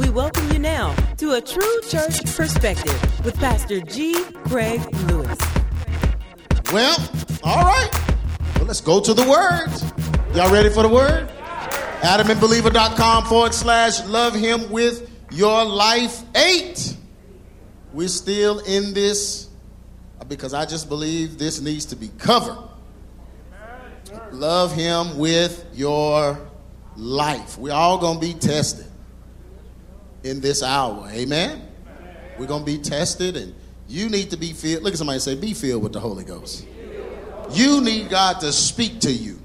We welcome you now to a true church perspective with Pastor G. Craig Lewis. Well, all right. Well, let's go to the word. Y'all ready for the word? AdamandBeliever.com forward slash love him with your life eight. We're still in this because I just believe this needs to be covered. Love him with your life. We're all going to be tested in this hour. Amen? We're going to be tested, and you need to be filled. Look at somebody say, Be filled with the Holy Ghost. You need God to speak to you.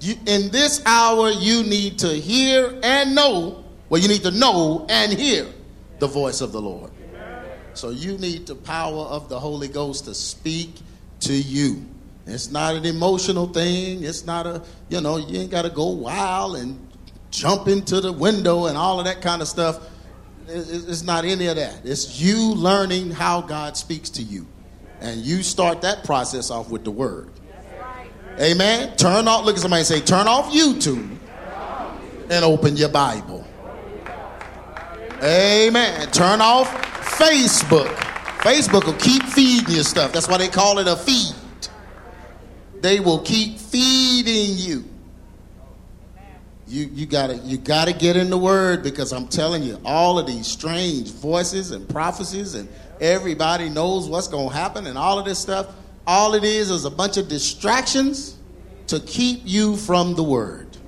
you. In this hour, you need to hear and know. Well, you need to know and hear the voice of the Lord. So you need the power of the Holy Ghost to speak to you. It's not an emotional thing. It's not a, you know, you ain't got to go wild and jump into the window and all of that kind of stuff. It's not any of that. It's you learning how God speaks to you. And you start that process off with the word. Amen. Turn off, look at somebody say, turn off YouTube and open your Bible. Amen. Turn off Facebook. Facebook will keep feeding you stuff. That's why they call it a feed. They will keep feeding you. You, you gotta you gotta get in the word because I'm telling you, all of these strange voices and prophecies and everybody knows what's gonna happen and all of this stuff. All it is is a bunch of distractions to keep you from the word.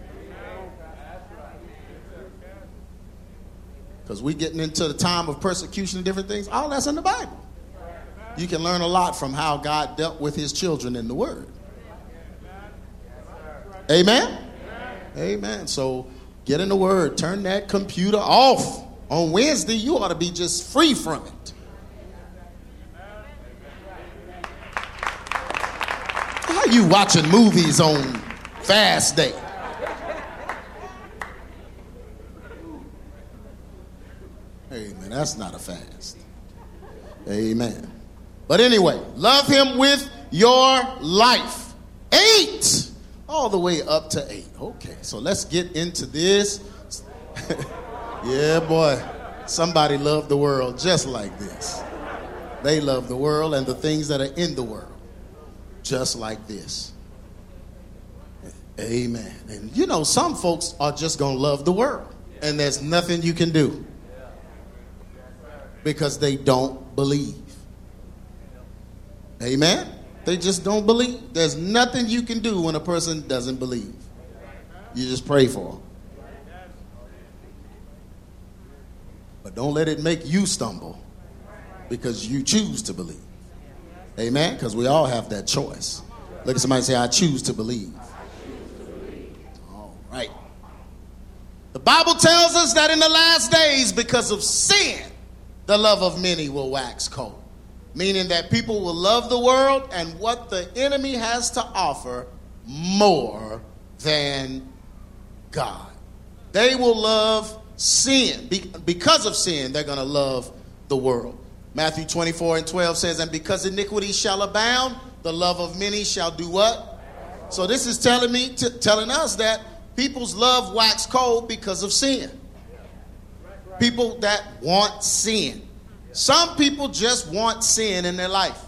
Because we're getting into the time of persecution and different things. All that's in the Bible. You can learn a lot from how God dealt with his children in the word. Amen? Amen. So get in the word. Turn that computer off. On Wednesday, you ought to be just free from it. How are you watching movies on fast day? Amen. That's not a fast. Amen. But anyway, love him with your life. Eight all the way up to eight. Okay, so let's get into this. yeah, boy. Somebody loved the world just like this. They love the world and the things that are in the world just like this. Amen. And you know, some folks are just going to love the world, and there's nothing you can do because they don't believe. Amen. They just don't believe. There's nothing you can do when a person doesn't believe. You just pray for them. But don't let it make you stumble because you choose to believe. Amen? Because we all have that choice. Look at somebody say, I choose to believe. All right. The Bible tells us that in the last days, because of sin, the love of many will wax cold meaning that people will love the world and what the enemy has to offer more than God. They will love sin. because of sin, they're going to love the world. Matthew 24 and 12 says, And because iniquity shall abound, the love of many shall do what? So this is telling me, t- telling us that people's love wax cold because of sin. People that want sin. Some people just want sin in their life.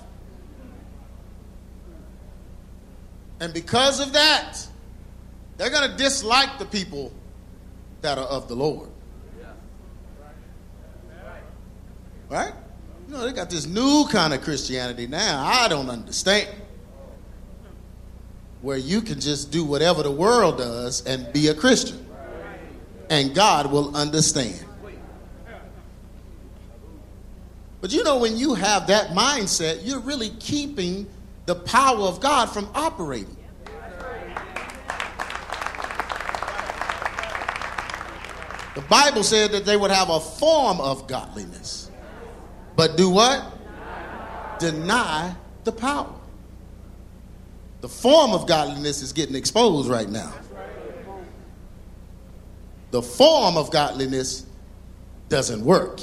And because of that, they're going to dislike the people that are of the Lord. Right? You know, they got this new kind of Christianity now. I don't understand. Where you can just do whatever the world does and be a Christian. And God will understand. But you know, when you have that mindset, you're really keeping the power of God from operating. The Bible said that they would have a form of godliness, but do what? Deny the power. The form of godliness is getting exposed right now. The form of godliness doesn't work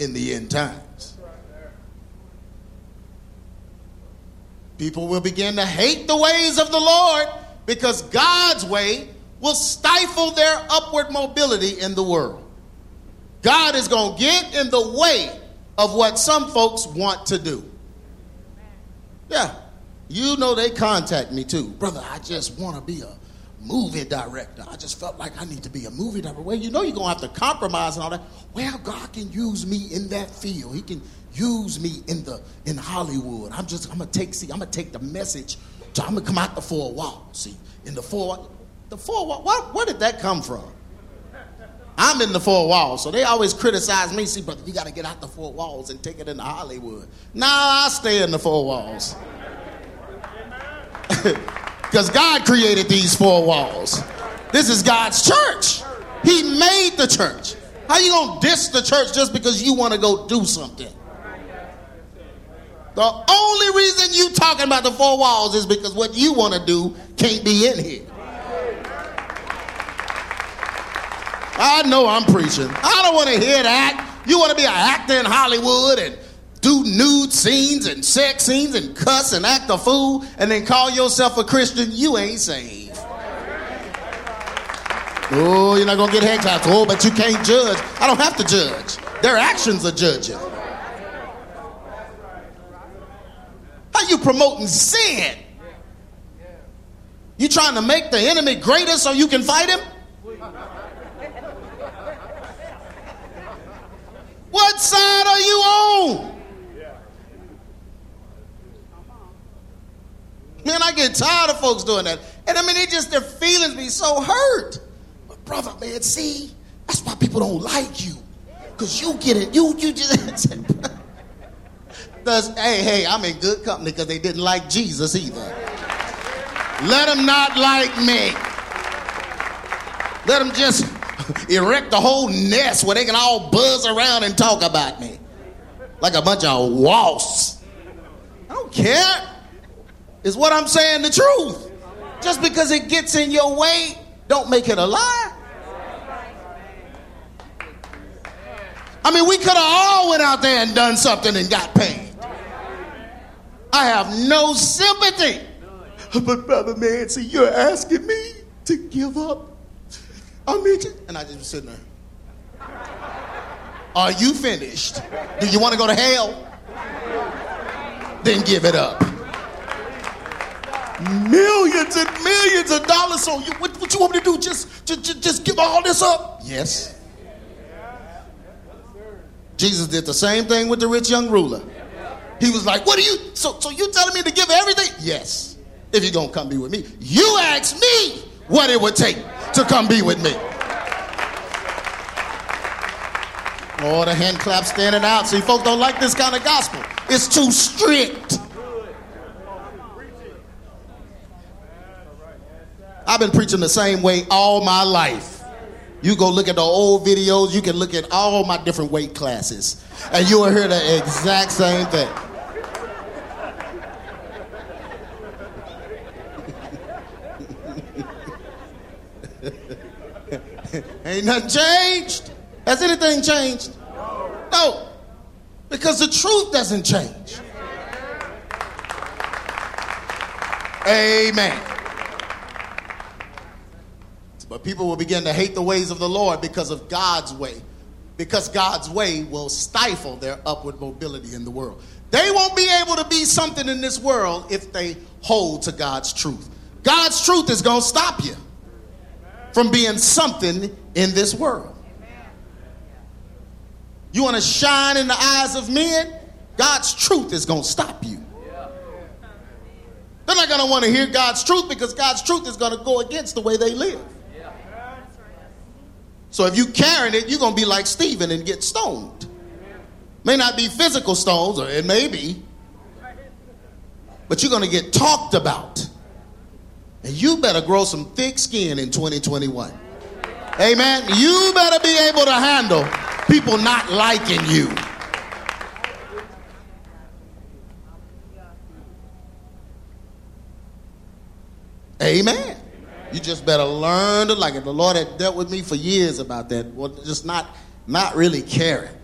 in the end times. People will begin to hate the ways of the Lord because God's way will stifle their upward mobility in the world. God is going to get in the way of what some folks want to do. Yeah, you know they contact me too. Brother, I just want to be a movie director. I just felt like I need to be a movie director. Well, you know you're going to have to compromise and all that. Well, God can use me in that field. He can use me in the in Hollywood. I'm just I'm gonna take see I'm gonna take the message. To, I'm gonna come out the four walls. See, in the four the four walls. What where did that come from? I'm in the four walls, so they always criticize me. See, brother, you got to get out the four walls and take it into Hollywood. Nah, I stay in the four walls. Because God created these four walls. This is God's church. He made the church. How you gonna diss the church just because you want to go do something? The only reason you talking about the four walls is because what you want to do can't be in here. I know I'm preaching. I don't want to hear that. You want to be an actor in Hollywood and do nude scenes and sex scenes and cuss and act a fool and then call yourself a Christian, you ain't saved. Oh, you're not to get head claps. Oh, but you can't judge. I don't have to judge. Their actions are judging. How you promoting sin? You trying to make the enemy greater so you can fight him? What side are you on? Man, I get tired of folks doing that. And I mean, they just, their feelings be so hurt. But brother, man, see, that's why people don't like you. Because you get it, you, you just, Does, hey, hey, I'm in good company because they didn't like Jesus either. Let them not like me. Let them just erect a whole nest where they can all buzz around and talk about me like a bunch of wasps. I don't care. Is what I'm saying the truth? Just because it gets in your way, don't make it a lie. I mean, we could have all went out there and done something and got paid. I have no sympathy. But brother man, see, you're asking me to give up. I mean, and I just sitting there. Are you finished? Do you want to go to hell? Then give it up. Millions and millions of dollars. So you, what, what you want me to do? Just, just, just give all this up? Yes. Jesus did the same thing with the rich young ruler. He was like, What are you? So, so you telling me to give everything? Yes. If you're gonna come be with me. You ask me what it would take to come be with me. Oh, the hand clap standing out. See, folks don't like this kind of gospel. It's too strict. I've been preaching the same way all my life. You go look at the old videos, you can look at all my different weight classes, and you will hear the exact same thing. Ain't nothing changed. Has anything changed? No. Because the truth doesn't change. Amen. But people will begin to hate the ways of the Lord because of God's way. Because God's way will stifle their upward mobility in the world. They won't be able to be something in this world if they hold to God's truth. God's truth is going to stop you from being something in this world. You want to shine in the eyes of men? God's truth is going to stop you. They're not going to want to hear God's truth because God's truth is going to go against the way they live. So if you carrying it, you're to be like Stephen and get stoned. May not be physical stones, or it may be, but you're to get talked about. And you better grow some thick skin in 2021. Amen. You better be able to handle people not liking you. Amen. You just better learn to like it. The Lord had dealt with me for years about that. Well, just not not really caring.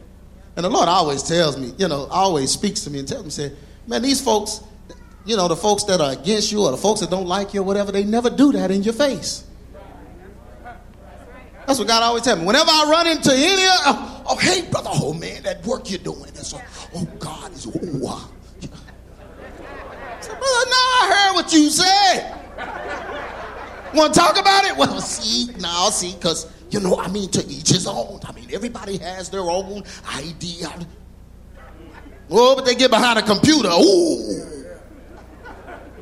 And the Lord always tells me, you know, always speaks to me and tells me, say, man, these folks, you know, the folks that are against you or the folks that don't like you or whatever, they never do that in your face. That's what God always tells me. Whenever I run into any, oh, oh hey brother, oh man, that work you're doing, that's oh, oh God is. Uh. I said, brother, no, I heard what you said. Want to talk about it? Well, see, now see, because you know, I mean, to each his own. I mean, everybody has their own idea. Oh, but they get behind a computer. Ooh.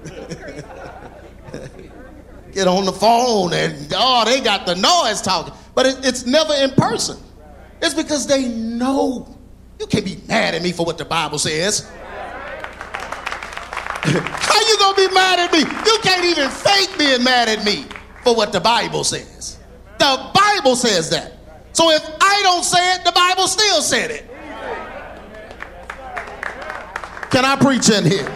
get on the phone and oh, they got the noise talking. But it, it's never in person. It's because they know. You can't be mad at me for what the Bible says. How you gonna be mad at me? You can't even fake being mad at me for what the Bible says. The Bible says that. So if I don't say it, the Bible still said it. Can I preach in here?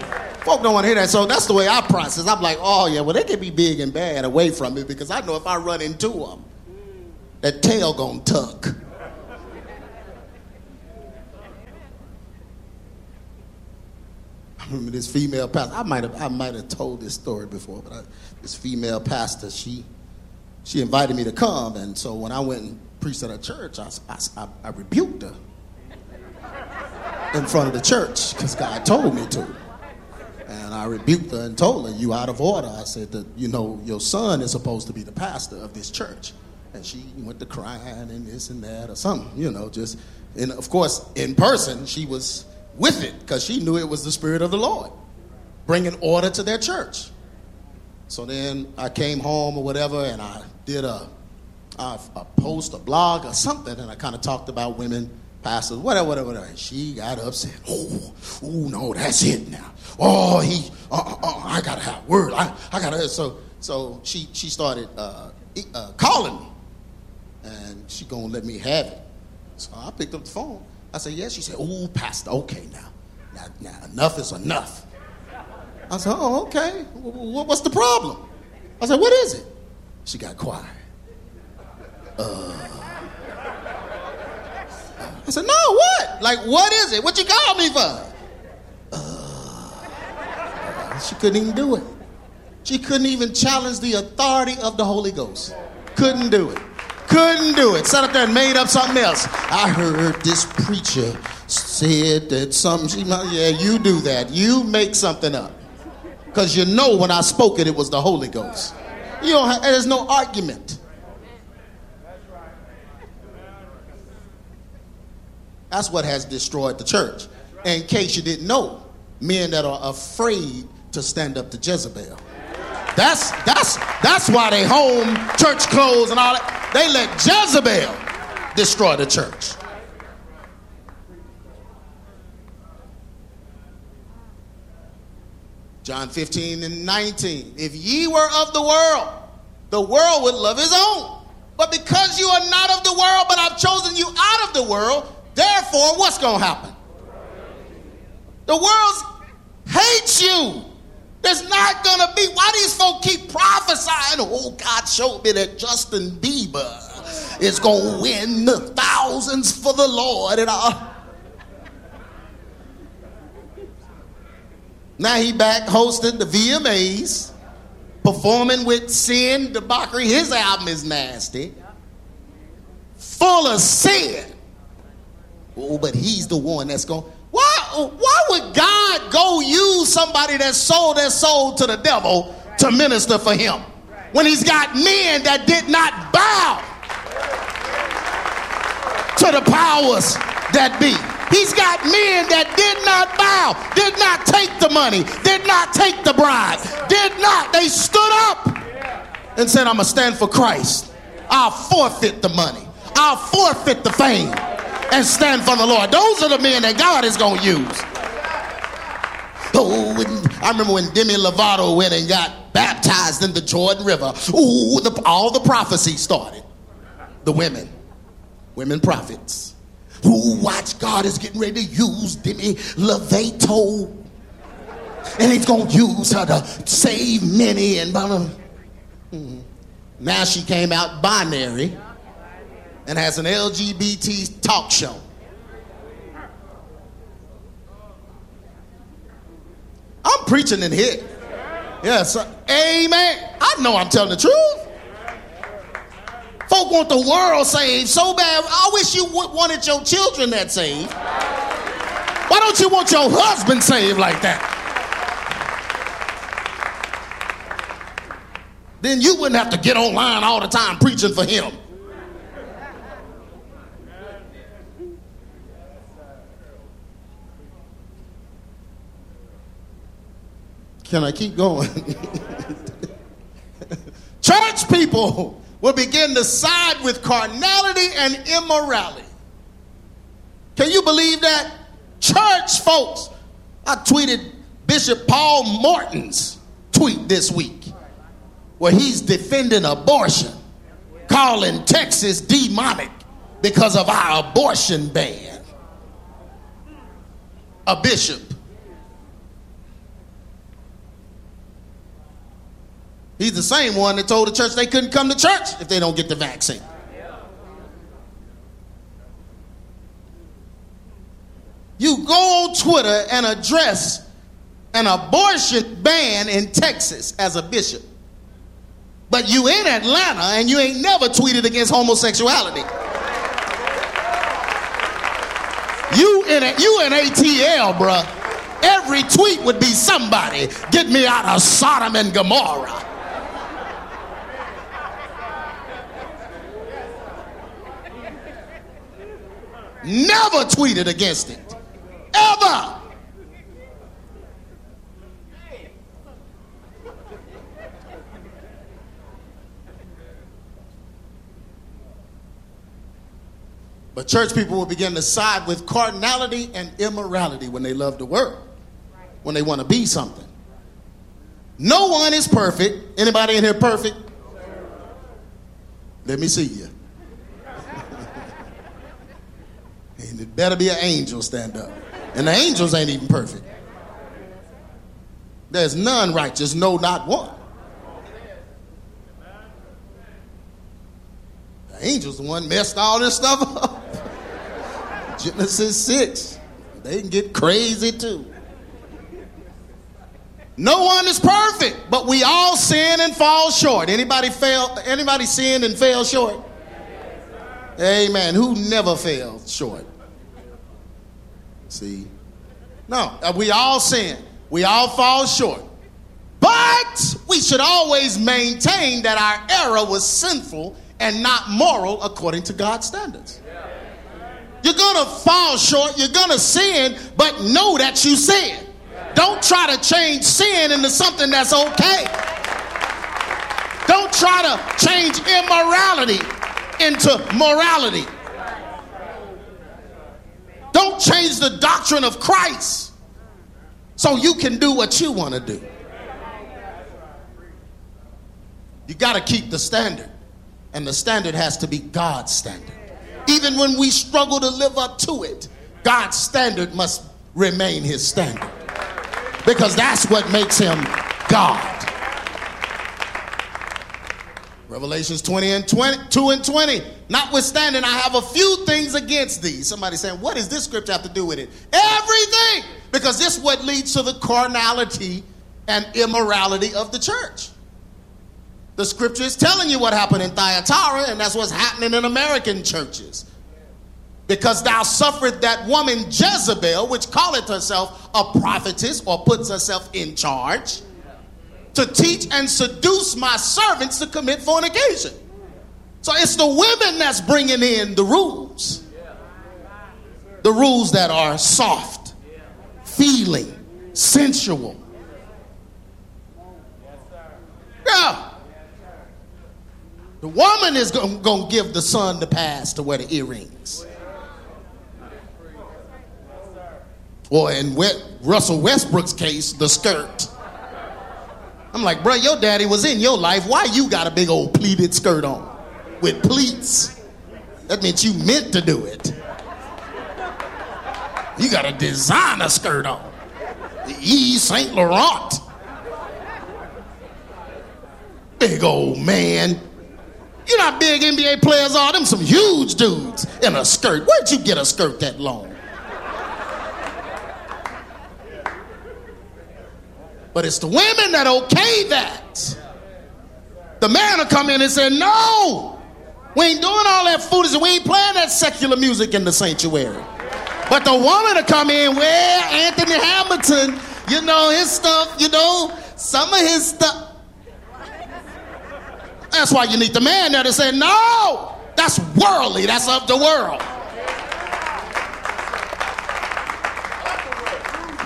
Folk don't want to hear that. So that's the way I process. I'm like, oh yeah, well they can be big and bad away from me because I know if I run into them, that tail gonna tuck. Remember this female pastor. I might have I might have told this story before, but I, this female pastor, she she invited me to come, and so when I went and preached at her church, I, I, I rebuked her in front of the church because God told me to. And I rebuked her and told her, You out of order. I said that, you know, your son is supposed to be the pastor of this church. And she went to crying and this and that or something, you know, just, and of course, in person, she was with it because she knew it was the Spirit of the Lord bringing order to their church. So then I came home or whatever and I did a, a, a post, a blog or something, and I kind of talked about women pastors, whatever, whatever, whatever. And she got upset. Oh, oh, no, that's it now. Oh, he, uh, uh, uh, I gotta have word. I, I gotta. So, so she, she started uh, uh, calling me, and she gonna let me have it. So I picked up the phone. I said, yes. She said, oh, pastor, okay now, now, now enough is enough. I said, oh, okay. What's the problem? I said, what is it? She got quiet. Uh, I said, no, what? Like, what is it? What you called me for? Uh, she couldn't even do it. She couldn't even challenge the authority of the Holy Ghost. Couldn't do it. Couldn't do it. Sat up there and made up something else. I heard this preacher said that something. Yeah, you do that. You make something up. Because you know when I spoke it, it was the Holy Ghost. You don't have, there's no argument. That's what has destroyed the church. In case you didn't know, men that are afraid to stand up to Jezebel. That's that's that's why they home church clothes and all that. They let Jezebel destroy the church. John 15 and 19. If ye were of the world, the world would love his own. But because you are not of the world, but I've chosen you out of the world, Therefore, what's going to happen? The world hates you. There's not to be. Why these folk keep prophesying? Oh, God showed me that Justin Bieber is to win the thousands for the Lord and all. Now he back hosting the VMAs, performing with Sin Debauchery. His album is nasty, full of sin. Oh, but he's the one that's going. Why, why would God go use somebody that sold their soul to the devil to minister for him when he's got men that did not bow to the powers that be? He's got men that did not bow, did not take the money, did not take the bribe, did not. They stood up and said, I'm going to stand for Christ. I'll forfeit the money, I'll forfeit the fame and stand for the Lord. Those are the men that God is going to use. Oh, I remember when Demi Lovato went and got baptized in the Jordan River. Ooh, the, all the prophecy started. The women, women prophets. Who watch God is getting ready to use Demi Lovato. And he's going to use her to save many and blah, blah. Hmm. Now she came out binary and has an LGBT talk show. I'm preaching in here. Yes, amen. I know I'm telling the truth. Folk want the world saved so bad. I wish you wanted your children that saved. Why don't you want your husband saved like that? Then you wouldn't have to get online all the time preaching for him. Can I keep going? Church people will begin to side with carnality and immorality. Can you believe that? Church folks. I tweeted Bishop Paul Morton's tweet this week where he's defending abortion, calling Texas demonic because of our abortion ban. A bishop He's the same one that told the church they couldn't come to church if they don't get the vaccine. You go on Twitter and address an abortion ban in Texas as a bishop. But you in Atlanta and you ain't never tweeted against homosexuality. You in a, you in ATL, bruh. Every tweet would be somebody get me out of Sodom and Gomorrah. Never tweeted against it. Ever. But church people will begin to side with cardinality and immorality when they love the word, when they want to be something. No one is perfect. Anybody in here perfect? Let me see you. And it better be an angel stand up. And the angels ain't even perfect. There's none righteous, no, not one. The angels the one messed all this stuff up. Genesis 6. They can get crazy too. No one is perfect, but we all sin and fall short. Anybody fail? Anybody sin and fail short? Amen. Who never fails short? See? No, uh, we all sin. We all fall short. But we should always maintain that our error was sinful and not moral according to God's standards. You're going to fall short, you're going to sin, but know that you sin. Don't try to change sin into something that's okay. Don't try to change immorality into morality. Don't change the doctrine of Christ so you can do what you want to do. You got to keep the standard, and the standard has to be God's standard. Even when we struggle to live up to it, God's standard must remain his standard because that's what makes him God. Revelations 20 and 20, 2 and 20. Notwithstanding, I have a few things against thee. Somebody saying, what does this scripture have to do with it? Everything! Because this is what leads to the carnality and immorality of the church. The scripture is telling you what happened in Thyatira, and that's what's happening in American churches. Because thou suffered that woman Jezebel, which calleth herself a prophetess or puts herself in charge to teach and seduce my servants to commit fornication. So it's the women that's bringing in the rules. The rules that are soft, feeling, sensual. Yeah. The woman is going to give the son the pass to wear the earrings. Or in Russell Westbrook's case, the skirt. I'm like, bro, your daddy was in your life. Why you got a big old pleated skirt on with pleats? That means you meant to do it. You got a designer skirt on. The Yves Saint Laurent. Big old man. You know how big NBA players are? Them some huge dudes in a skirt. Where'd you get a skirt that long? But it's the women that okay that. The man will come in and say, No, We ain't doing all that foolishness. We ain't playing that secular music in the sanctuary. But the woman to come in, well, Anthony Hamilton, you know, his stuff, you know, some of his stuff. That's why you need the man there to say, no, that's worldly, that's of the world.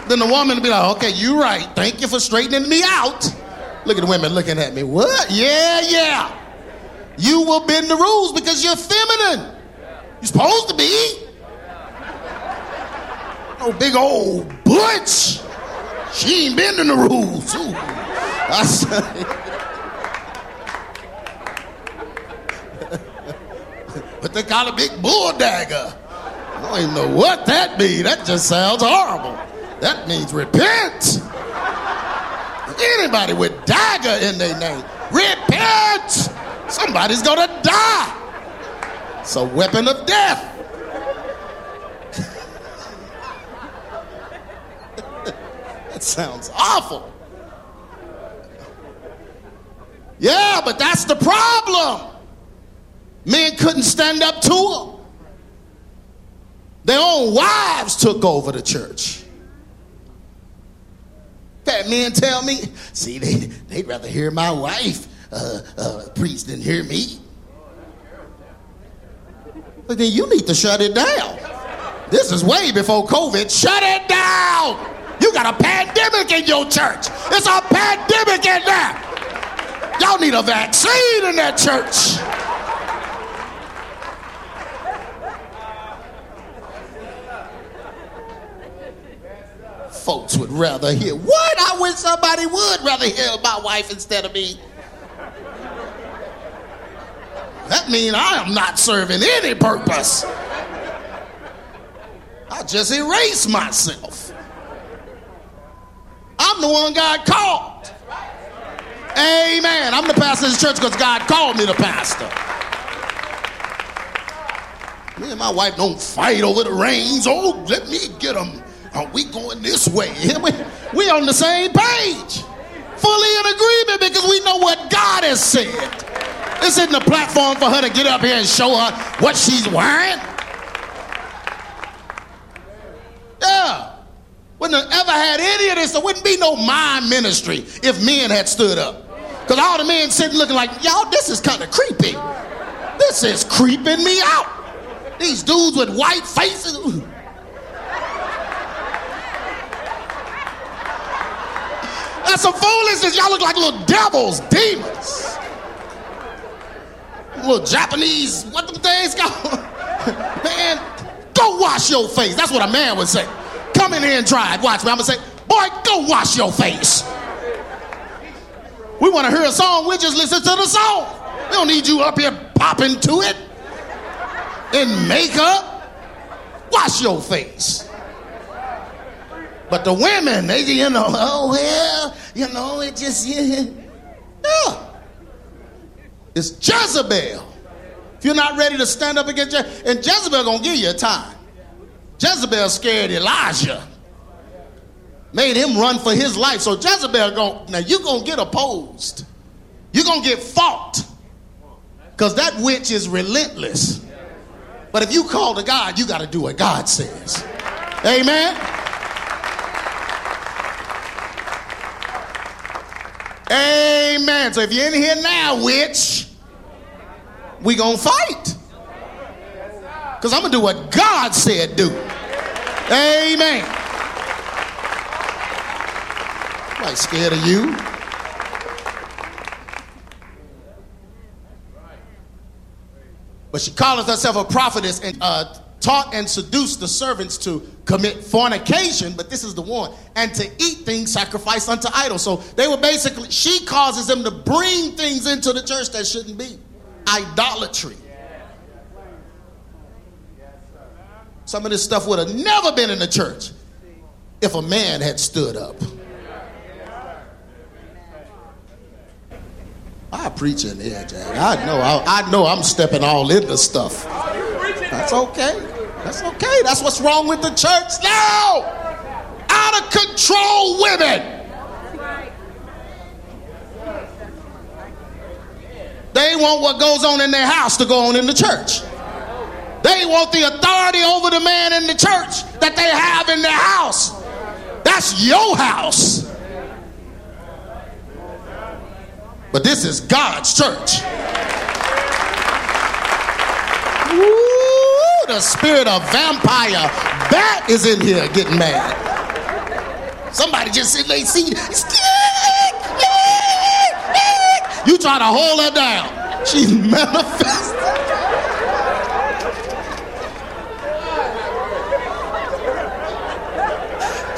Then the woman will be like, okay, you're right. Thank you for straightening me out. Look at the women looking at me. What? Yeah, yeah. You will bend the rules because you're feminine. You're supposed to be. No big old butch. She ain't bending the rules. Ooh. I say. but they call a big bull dagger. I don't even know what that means. That just sounds horrible. That means repent. Anybody with dagger in their name, repent. Somebody's gonna die. It's a weapon of death. that sounds awful. Yeah, but that's the problem. Men couldn't stand up to them. Their own wives took over the church. That men tell me, see, they, they'd rather hear my wife uh, uh, preach than hear me. But then you need to shut it down. This is way before COVID. Shut it down. You got a pandemic in your church. It's a pandemic in there. Y'all need a vaccine in that church. Folks would rather hear what? I wish somebody would rather hear my wife instead of me. That means I am not serving any purpose. I just erase myself. I'm the one God called. Amen. I'm the pastor of this church because God called me the pastor. Me and my wife don't fight over the reins. Oh, let me get them. Are we going this way? We on the same page. Fully in agreement because we know what God has said. This isn't a platform for her to get up here and show her what she's wearing. Yeah. Wouldn't have ever had any of this. There wouldn't be no mime ministry if men had stood up. Because all the men sitting looking like, y'all, this is kind of creepy. This is creeping me out. These dudes with white faces. That's some foolishness. Y'all look like little devils, demons. Little Japanese, what the things called? man, go wash your face. That's what a man would say. Come in here and try it. Watch me. I'm to say, boy, go wash your face. We want to hear a song, we just listen to the song. We don't need you up here popping to it in makeup. Wash your face. But the women, they, you know, oh, well, you know, it just, yeah. yeah. It's Jezebel. If you're not ready to stand up against Jezebel, and Jezebel gonna give you a time. Jezebel scared Elijah. Made him run for his life. So Jezebel gonna now you're gonna get opposed. You're gonna get fought. Because that witch is relentless. But if you call to God, you gotta do what God says. Amen. Amen. So if you're in here now, witch, we gonna fight. Because I'm gonna do what God said do. Amen. I'm scared of you. But she calls herself a prophetess and uh, taught and seduced the servants to commit fornication, but this is the one, and to eat things sacrificed unto idols. So they were basically, she causes them to bring things into the church that shouldn't be idolatry. Some of this stuff would have never been in the church if a man had stood up. I preach in here, Jack. I know, I, I know I'm stepping all into stuff. That's okay. That's okay. That's what's wrong with the church now. Out of control women. They want what goes on in their house to go on in the church. They want the authority over the man in the church that they have in their house. That's your house. But this is God's church. The spirit of vampire bat is in here getting mad. Somebody just said they see you try to hold her down. She's manifesting.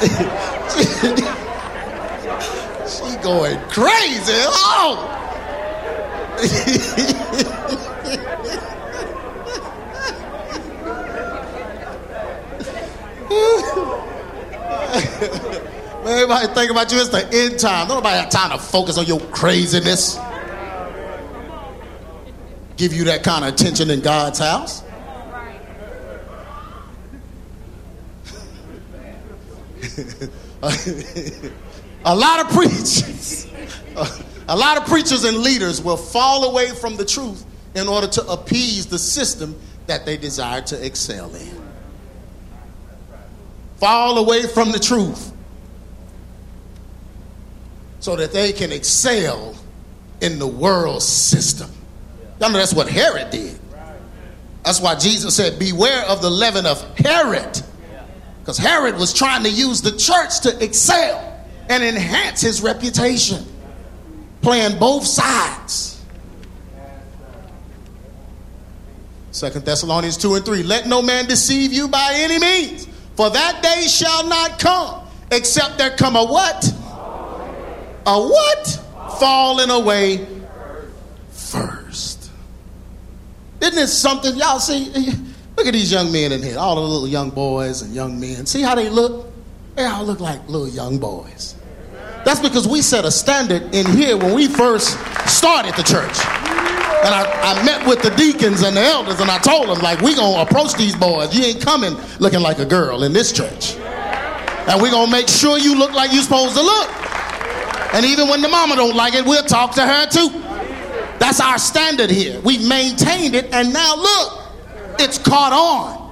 she going crazy. Oh. Everybody think about you, it's the end time. Nobody have time to focus on your craziness. Give you that kind of attention in God's house. a lot of preachers, a lot of preachers and leaders will fall away from the truth in order to appease the system that they desire to excel in. Fall away from the truth so that they can excel in the world system. Y'all know that's what Herod did. That's why Jesus said, Beware of the leaven of Herod. Because Herod was trying to use the church to excel and enhance his reputation, playing both sides. Second Thessalonians 2 and 3. Let no man deceive you by any means, for that day shall not come, except there come a what? A what? Falling away first. Isn't this something? Y'all see, look at these young men in here, all the little young boys and young men. See how they look? They all look like little young boys. That's because we set a standard in here when we first started the church. And I, I met with the deacons and the elders and I told them, like, we gonna approach these boys. You ain't coming looking like a girl in this church. And we gonna make sure you look like you're supposed to look. And even when the mama don't like it, we'll talk to her too. That's our standard here. We've maintained it, and now look, it's caught on.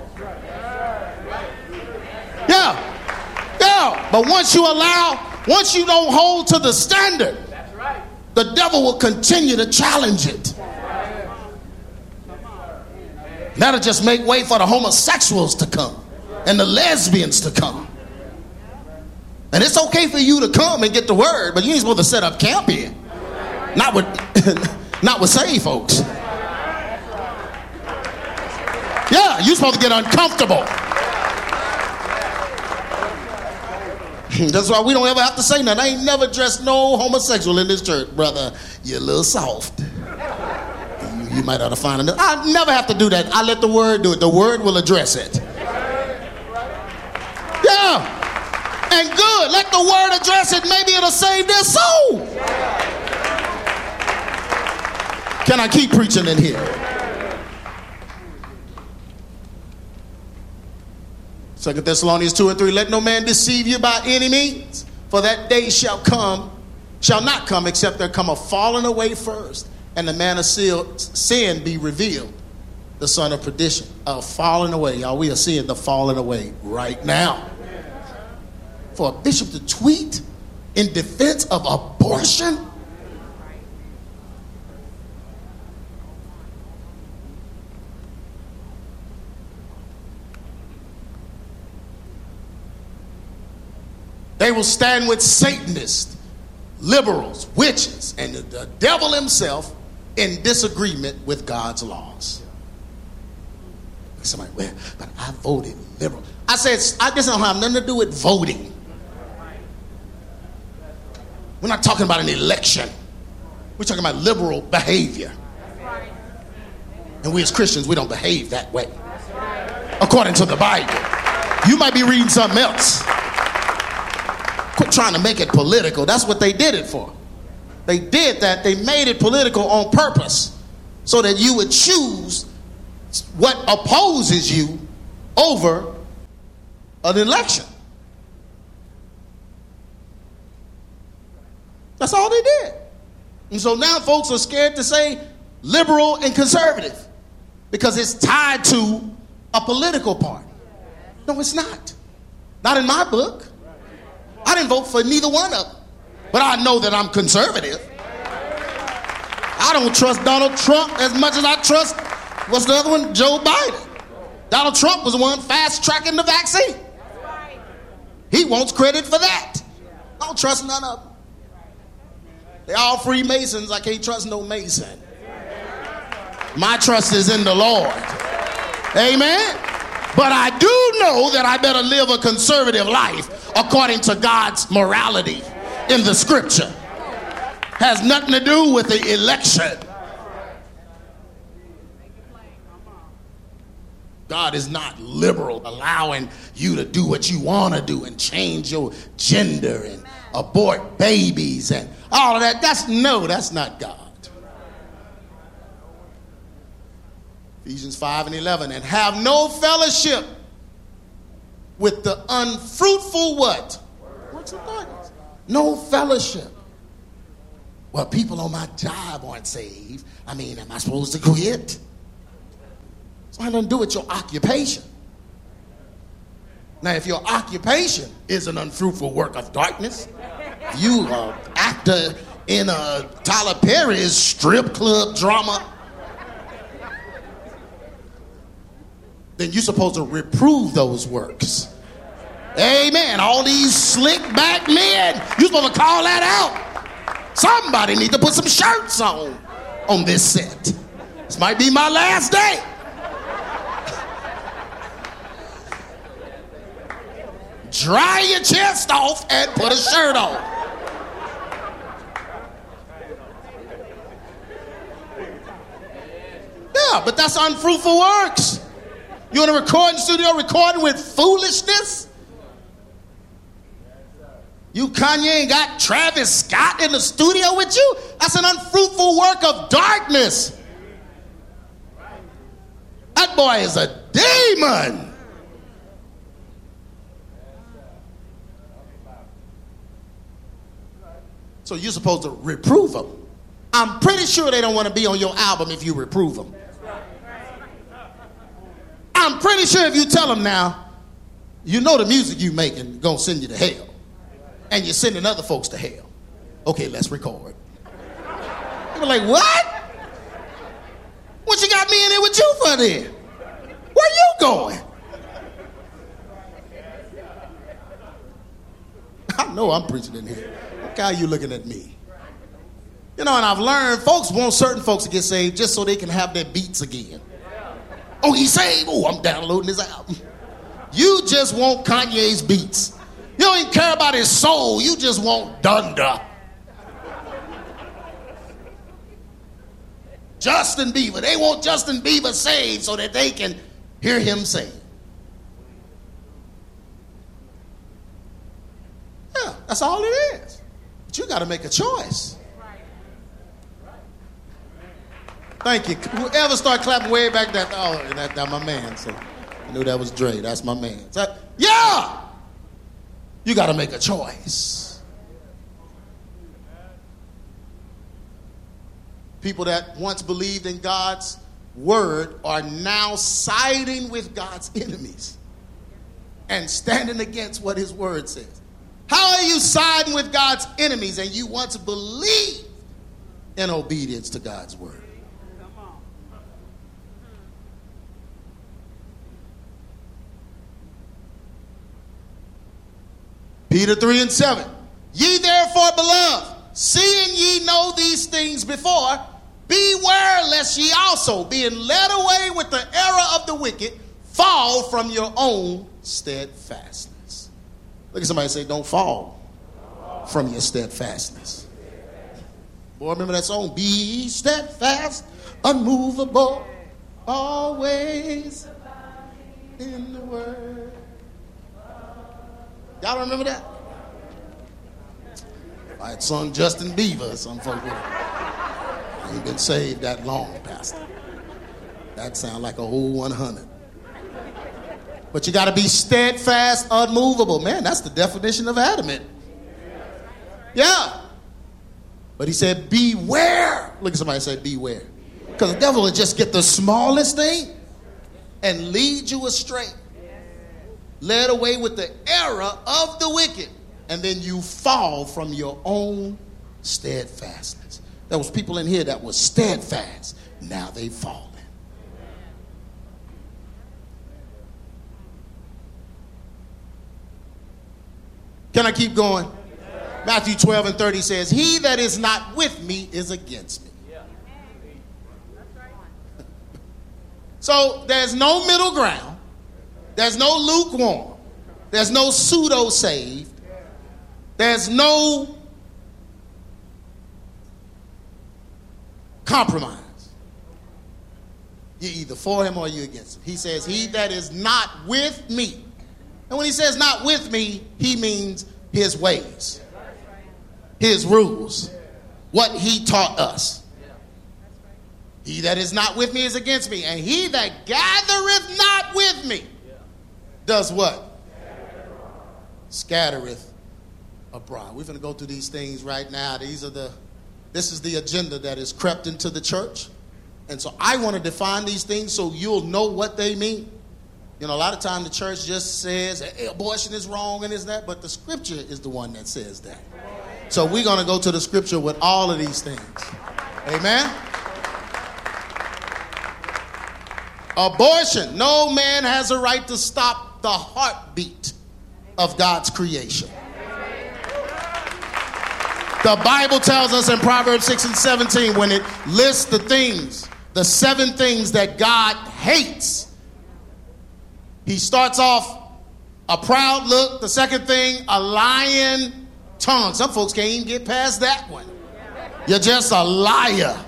Yeah. Yeah. But once you allow, once you don't hold to the standard, the devil will continue to challenge it. That'll just make way for the homosexuals to come and the lesbians to come. And it's okay for you to come and get the word, but you ain't supposed to set up camp here. Not with not with saved folks. Yeah, you're supposed to get uncomfortable. That's why we don't ever have to say nothing. I ain't never dressed no homosexual in this church, brother. You're a little soft. You, might ought to find another. I never have to do that. I let the word do it. The word will address it. Yeah. And good. Let the word address it. Maybe it'll save their soul. Can I keep preaching in here? Second Thessalonians 2 and 3. Let no man deceive you by any means, for that day shall come, shall not come, except there come a falling away first, and the man of sin be revealed, the son of perdition. of falling away. Y'all, we are seeing the falling away right now. For a bishop to tweet in defense of abortion. They will stand with Satanists, liberals, witches, and the devil himself in disagreement with God's laws. Somebody, well, but I voted liberal. I said, I just don't have nothing to do with voting. We're not talking about an election. We're talking about liberal behavior. And we as Christians, we don't behave that way. According to the Bible. You might be reading something else. Quit trying to make it political. That's what they did it for. They did that. They made it political on purpose so that you would choose what opposes you over an election. That's all they did. And so now folks are scared to say liberal and conservative because it's tied to a political party. No, it's not. Not in my book. I didn't vote for neither one of them. But I know that I'm conservative. I don't trust Donald Trump as much as I trust, what's the other one? Joe Biden. Donald Trump was the one fast tracking the vaccine. He wants credit for that. I don't trust none of them. They're all Freemasons. I can't trust no Mason. My trust is in the Lord. Amen. But I do know that I better live a conservative life according to God's morality in the scripture. Has nothing to do with the election. God is not liberal, allowing you to do what you want to do and change your gender and abort babies and all of that. That's no, that's not God. Ephesians 5 and 11. And have no fellowship with the unfruitful what? Works of darkness. No fellowship. Well, people on my job aren't saved. I mean, am I supposed to quit? It's nothing to do with your occupation. Now, if your occupation is an unfruitful work of darkness, you are actor in a Tyler Perry's strip club drama, then you're supposed to reprove those works. Amen. All these slick back men, you're supposed to call that out. Somebody need to put some shirts on on this set. This might be my last day. Dry your chest off and put a shirt on. Yeah, but that's unfruitful works. You in a recording studio recording with foolishness? You Kanye ain't got Travis Scott in the studio with you? That's an unfruitful work of darkness. That boy is a demon. So you're supposed to reprove them. I'm pretty sure they don't want to be on your album if you reprove them. I'm pretty sure if you tell them now, you know the music you making gonna send you to hell. And you're sending other folks to hell. Okay, let's record. You're like, what? What you got me in here with you for then? Where you going? I know I'm preaching in here. Look how you looking at me. You know, and I've learned folks want certain folks to get saved just so they can have their beats again. Oh, he's saved. Oh, I'm downloading his album. You just want Kanye's beats. You don't even care about his soul. You just want Donda. Justin Bieber. They want Justin Bieber saved so that they can hear him sing. Yeah, that's all it is. But you got to make a choice. Thank you. Whoever start clapping way back there, oh, that, that my man. So I knew that was Dre. That's my man. So, yeah! You got to make a choice. People that once believed in God's word are now siding with God's enemies and standing against what his word says. How are you siding with God's enemies and you once believed in obedience to God's word? Peter 3 and 7. Ye therefore, beloved, seeing ye know these things before, beware lest ye also, being led away with the error of the wicked, fall from your own steadfastness. Look at somebody say, Don't fall from your steadfastness. Boy, remember that song? Be steadfast, unmovable, always in the word. Y'all remember that? I had sung Justin Bieber, some folk would have. ain't been saved that long, Pastor. That sound like a whole 100. But you got to be steadfast, unmovable. Man, that's the definition of adamant. Yeah. But he said, beware. Look at somebody say, beware. Because the devil will just get the smallest thing and lead you astray. Led away with the error of the wicked. And then you fall from your own steadfastness. There was people in here that was steadfast. Now they've fallen. Can I keep going? Matthew 12 and 30 says, He that is not with me is against me. So there's no middle ground. There's no lukewarm. There's no pseudo saved. There's no compromise. You're either for him or you're against him. He says, He that is not with me. And when he says not with me, he means his ways, his rules, what he taught us. He that is not with me is against me, and he that gathereth not with me does what? Scattereth abroad. We're going to go through these things right now. These are the this is the agenda that has crept into the church. And so I want to define these things so you'll know what they mean. You know, a lot of time the church just says hey, abortion is wrong and is that, but the scripture is the one that says that. So we're going to go to the scripture with all of these things. Amen. Abortion. No man has a right to stop the heartbeat of God's creation. The Bible tells us in Proverbs 6 and 17 when it lists the things, the seven things that God hates. He starts off a proud look. The second thing, a lying tongue. Some folks can't even get past that one. You're just a liar.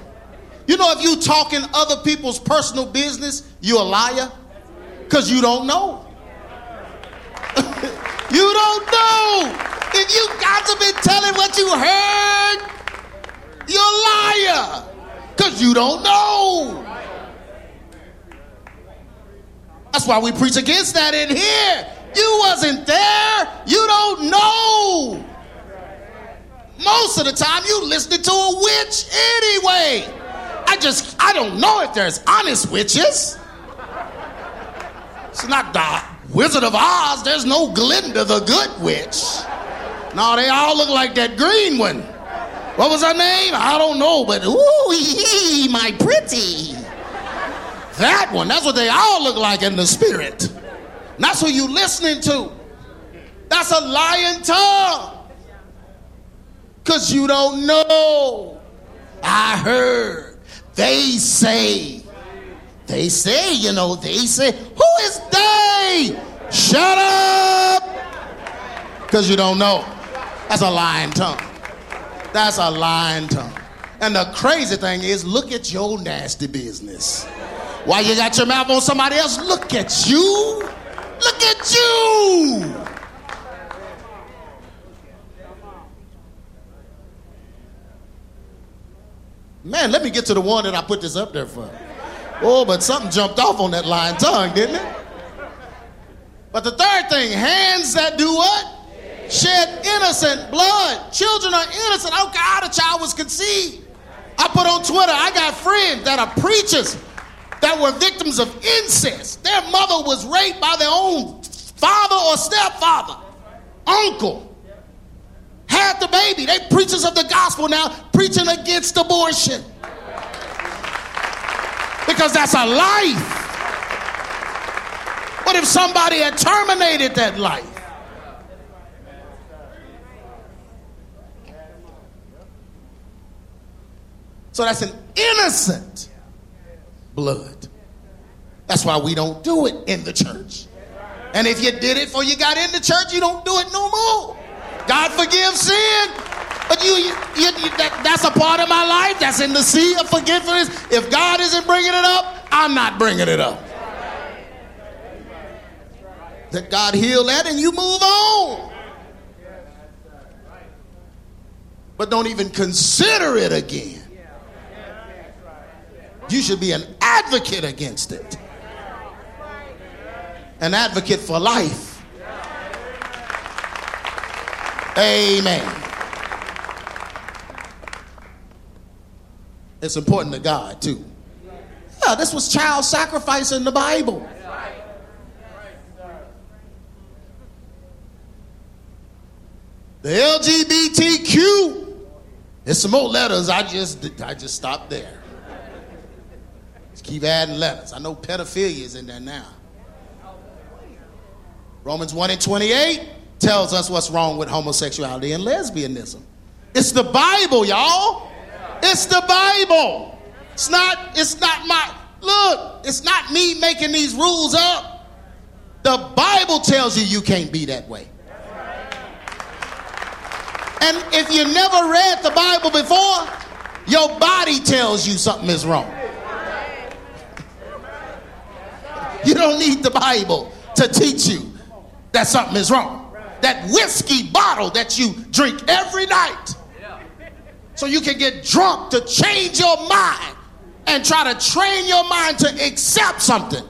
You know, if you talking other people's personal business, you're a liar because you don't know. You don't know. If you got to be telling what you heard, you're a liar because you don't know. That's why we preach against that in here. You wasn't there. You don't know. Most of the time, you listening to a witch anyway. I just, I don't know if there's honest witches. It's not the Wizard of Oz. There's no Glinda the Good Witch. No, they all look like that green one. What was her name? I don't know, but ooh, my pretty. That one, that's what they all look like in the spirit. And that's who you listening to. That's a lying tongue. Because you don't know. I heard. They say, they say, you know, they say, who is they? Shut up! Because you don't know. That's a lying tongue. That's a lying tongue. And the crazy thing is, look at your nasty business. Why you got your mouth on somebody else, look at you. Look at you. Man, let me get to the one that I put this up there for. Oh, but something jumped off on that lying tongue, didn't it? But the third thing, hands that do what? Shed innocent blood. Children are innocent. Oh God, a child was conceived. I put on Twitter, I got friends that are preachers that were victims of incest. Their mother was raped by their own father or stepfather, uncle had the baby. They preachers of the gospel now preaching against abortion. Because that's a life. What if somebody had terminated that life? So that's an innocent blood. That's why we don't do it in the church. And if you did it before you got in the church, you don't do it no more. God forgives sin. But you, you, you, that, that's a part of my life. That's in the sea of forgiveness. If God isn't bringing it up, I'm not bringing it up. That God heal that and you move on. But don't even consider it again. You should be an advocate against it. An advocate for life. Amen. It's important to God, too. Yeah, this was child sacrifice in the Bible. The LGBTQ. There's some more letters. I just I just stopped there. Just keep adding letters. I know pedophilia is in there now. Romans 1 and 28 tells us what's wrong with homosexuality and lesbianism. It's the Bible, y'all. It's the Bible. It's not, it's not my look, it's not me making these rules up. The Bible tells you you can't be that way. And if you never read the Bible before, your body tells you something is wrong. You don't need the Bible to teach you that something is wrong. That whiskey bottle that you drink every night so you can get drunk to change your mind and try to train your mind to accept something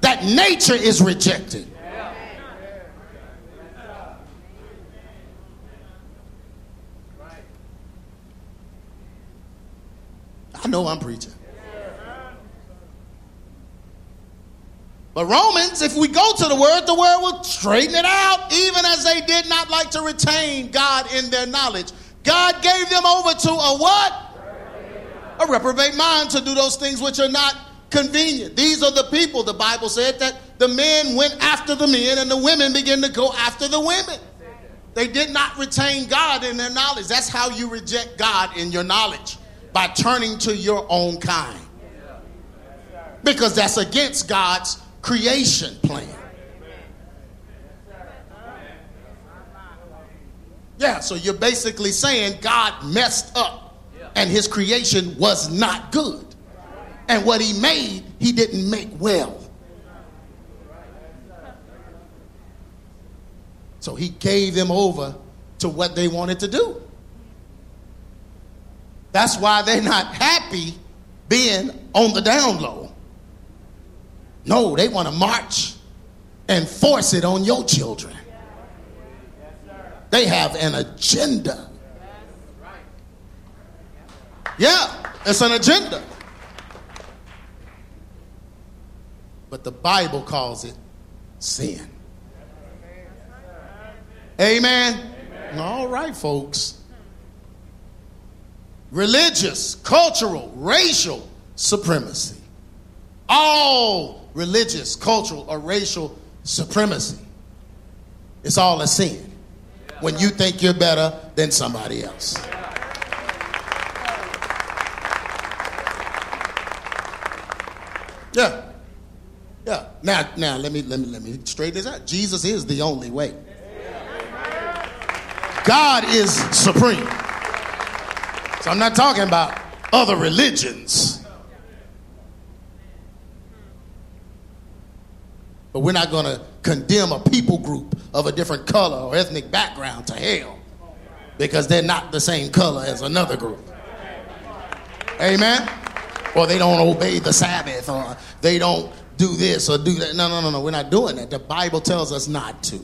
that nature is rejecting. I know I'm preaching. But Romans, if we go to the word, the word will straighten it out, even as they did not like to retain God in their knowledge. God gave them over to a what? A reprobate mind to do those things which are not convenient. These are the people, the Bible said, that the men went after the men and the women began to go after the women. They did not retain God in their knowledge. That's how you reject God in your knowledge by turning to your own kind. Because that's against God's creation plan. Yeah, so you're basically saying God messed up and his creation was not good. And what he made, he didn't make well. So he gave them over to what they wanted to do. That's why they're not happy being on the down low. No, they want to march and force it on your children. They have an agenda. Yeah, it's an agenda. But the Bible calls it sin. Amen. Amen. All right, folks religious, cultural, racial supremacy. All religious, cultural, or racial supremacy. It's all a sin when you think you're better than somebody else. Yeah. Yeah. Now, now let me let me let me straighten this out. Jesus is the only way. God is supreme. So I'm not talking about other religions. But we're not going to condemn a people group of a different color or ethnic background to hell because they're not the same color as another group. Amen? Or they don't obey the Sabbath or they don't do this or do that. No, no, no, no. We're not doing that. The Bible tells us not to.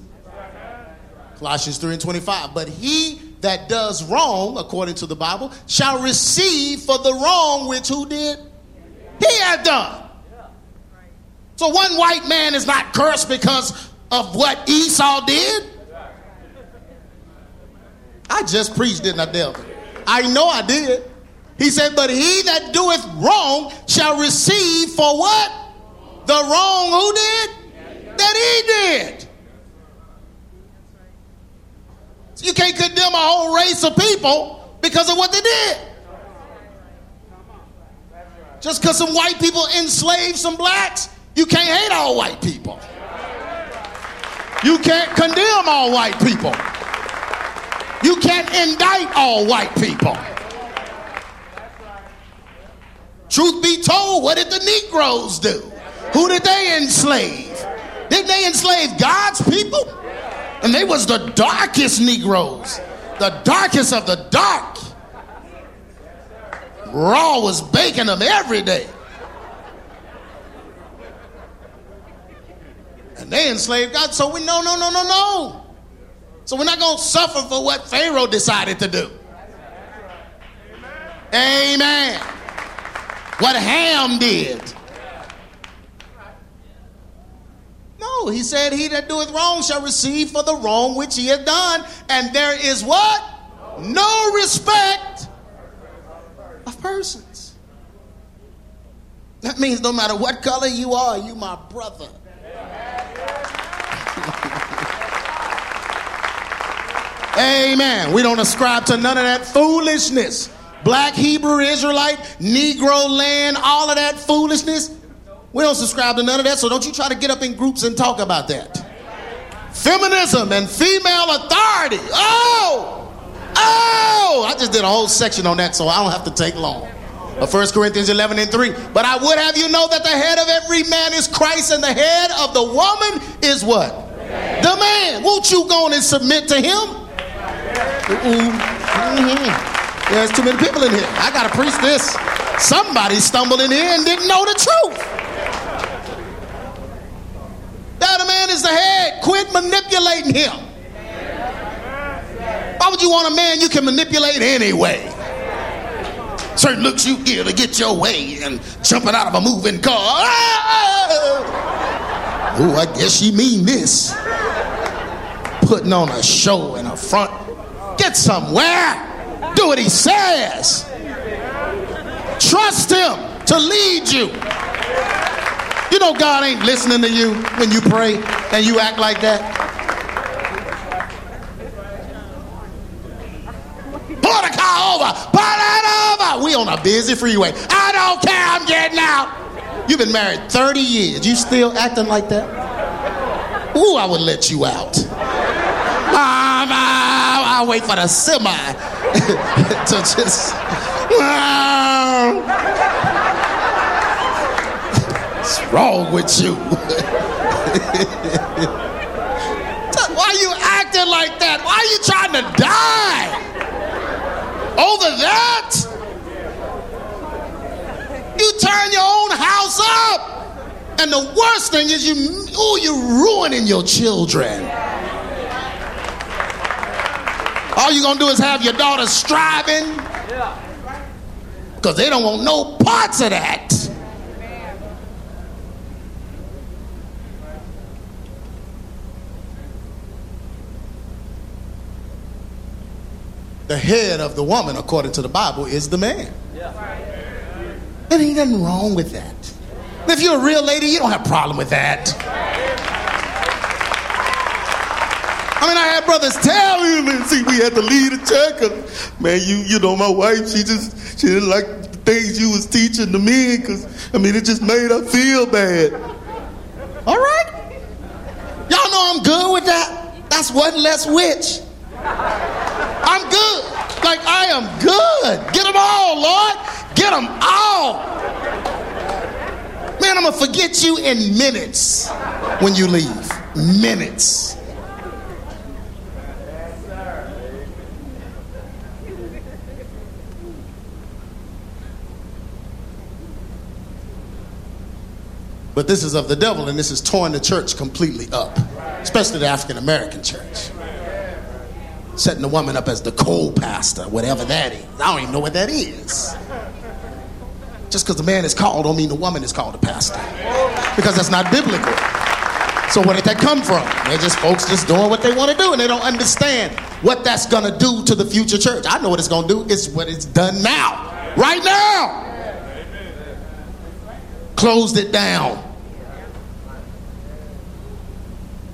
Colossians 3 and 25. But he that does wrong, according to the Bible, shall receive for the wrong which who did? He had done. So one white man is not cursed because of what Esau did. I just preached, didn't I, Delvin? I know I did. He said, But he that doeth wrong shall receive for what? The wrong who did? That he did. You can't condemn a whole race of people because of what they did. Just because some white people enslaved some blacks, you can't hate all white people. You can't condemn all white people. You can't indict all white people. Truth be told, what did the Negroes do? Who did they enslave? Didn't they enslave God's people? And they was the darkest Negroes, the darkest of the dark. Ra was baking them every day. And they enslaved God. So we no, no, no, no, no. So we're not going to suffer for what Pharaoh decided to do. Amen. what Ham did. No, he said, He that doeth wrong shall receive for the wrong which he hath done. And there is what? No respect of persons. That means no matter what color you are, you my brother. Amen. We don't ascribe to none of that foolishness. Black Hebrew Israelite, Negro land, all of that foolishness. We don't subscribe to none of that, so don't you try to get up in groups and talk about that. Feminism and female authority. Oh! Oh! I just did a whole section on that, so I don't have to take long. 1 Corinthians 11 and 3. But I would have you know that the head of every man is Christ, and the head of the woman is what? The man. Won't you go and submit to him? Mm-hmm. There's too many people in here. I got to preach this. Somebody stumbled in here and didn't know the truth. That a man is the head. Quit manipulating him. Why would you want a man you can manipulate anyway? Certain looks you give to get your way and jumping out of a moving car. Oh, I guess she mean this. Putting on a show in a front. Get somewhere. Do what he says. Trust him to lead you. You know God ain't listening to you when you pray and you act like that. Pull the car over. Pull it over. We on a busy freeway. I don't care. I'm getting out. You've been married 30 years. You still acting like that? Ooh, I would let you out. Um, I'll, I'll wait for the semi to just. What's wrong with you? Why are you acting like that? Why are you trying to die? Over that? You turn your own house up. And the worst thing is you oh you're ruining your children. All you're gonna do is have your daughters striving. Because they don't want no parts of that. the head of the woman, according to the Bible, is the man. And ain't nothing wrong with that. If you're a real lady, you don't have a problem with that. I mean, I had brothers tell me, see, we had to leave the church. man, you, you know, my wife, she just, she didn't like the things you was teaching to me, because, I mean, it just made her feel bad. All right? Y'all know I'm good with that. That's one less witch. I'm good. Like I am good. Get them all, Lord. Get them all. Man, I'm to forget you in minutes when you leave. Minutes. But this is of the devil, and this is torn the church completely up, especially the African American church setting the woman up as the co-pastor, whatever that is. I don't even know what that is. Just because the man is called don't mean the woman is called a pastor. Because that's not biblical. So where did that come from? They're just folks just doing what they want to do and they don't understand what that's to do to the future church. I know what it's to do. It's what it's done now. Right now. Closed it down.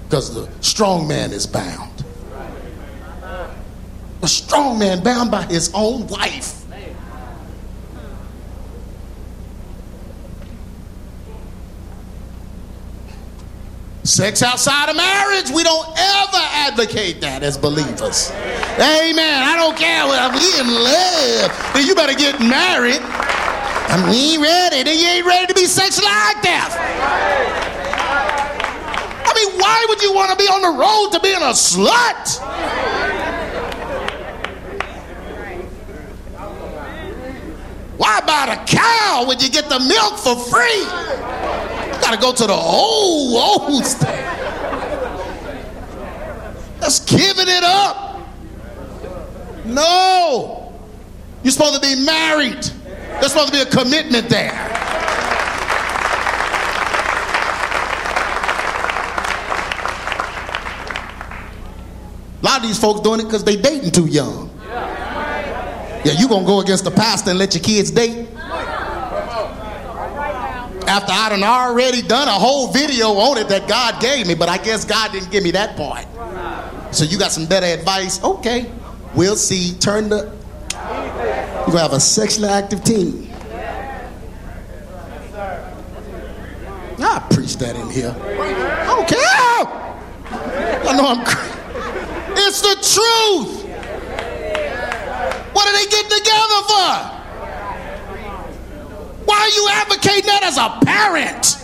Because the strong man is bound a strong man bound by his own wife. Sex outside of marriage, we don't ever advocate that as believers. Amen. I don't care. What I'm in love. Then you better get married. We ain't ready. Then you ain't ready to be sexually active. Mean, why would you want to be on the road to being a slut? Why buy the cow when you get the milk for free? You gotta go to the old, old stuff. That's giving it up. No. You're supposed to be married. There's supposed to be a commitment there. Lot of these folks doing it because they dating too young. Yeah, you gonna go against the pastor and let your kids date? After I done already done a whole video on it that God gave me, but I guess God didn't give me that part. So you got some better advice? Okay, we'll see. Turn the. You're gonna have a sexually active teen. I preach that in here. I don't care. I know I'm. cra- It's the truth. What are they getting together for? Why are you advocating that as a parent?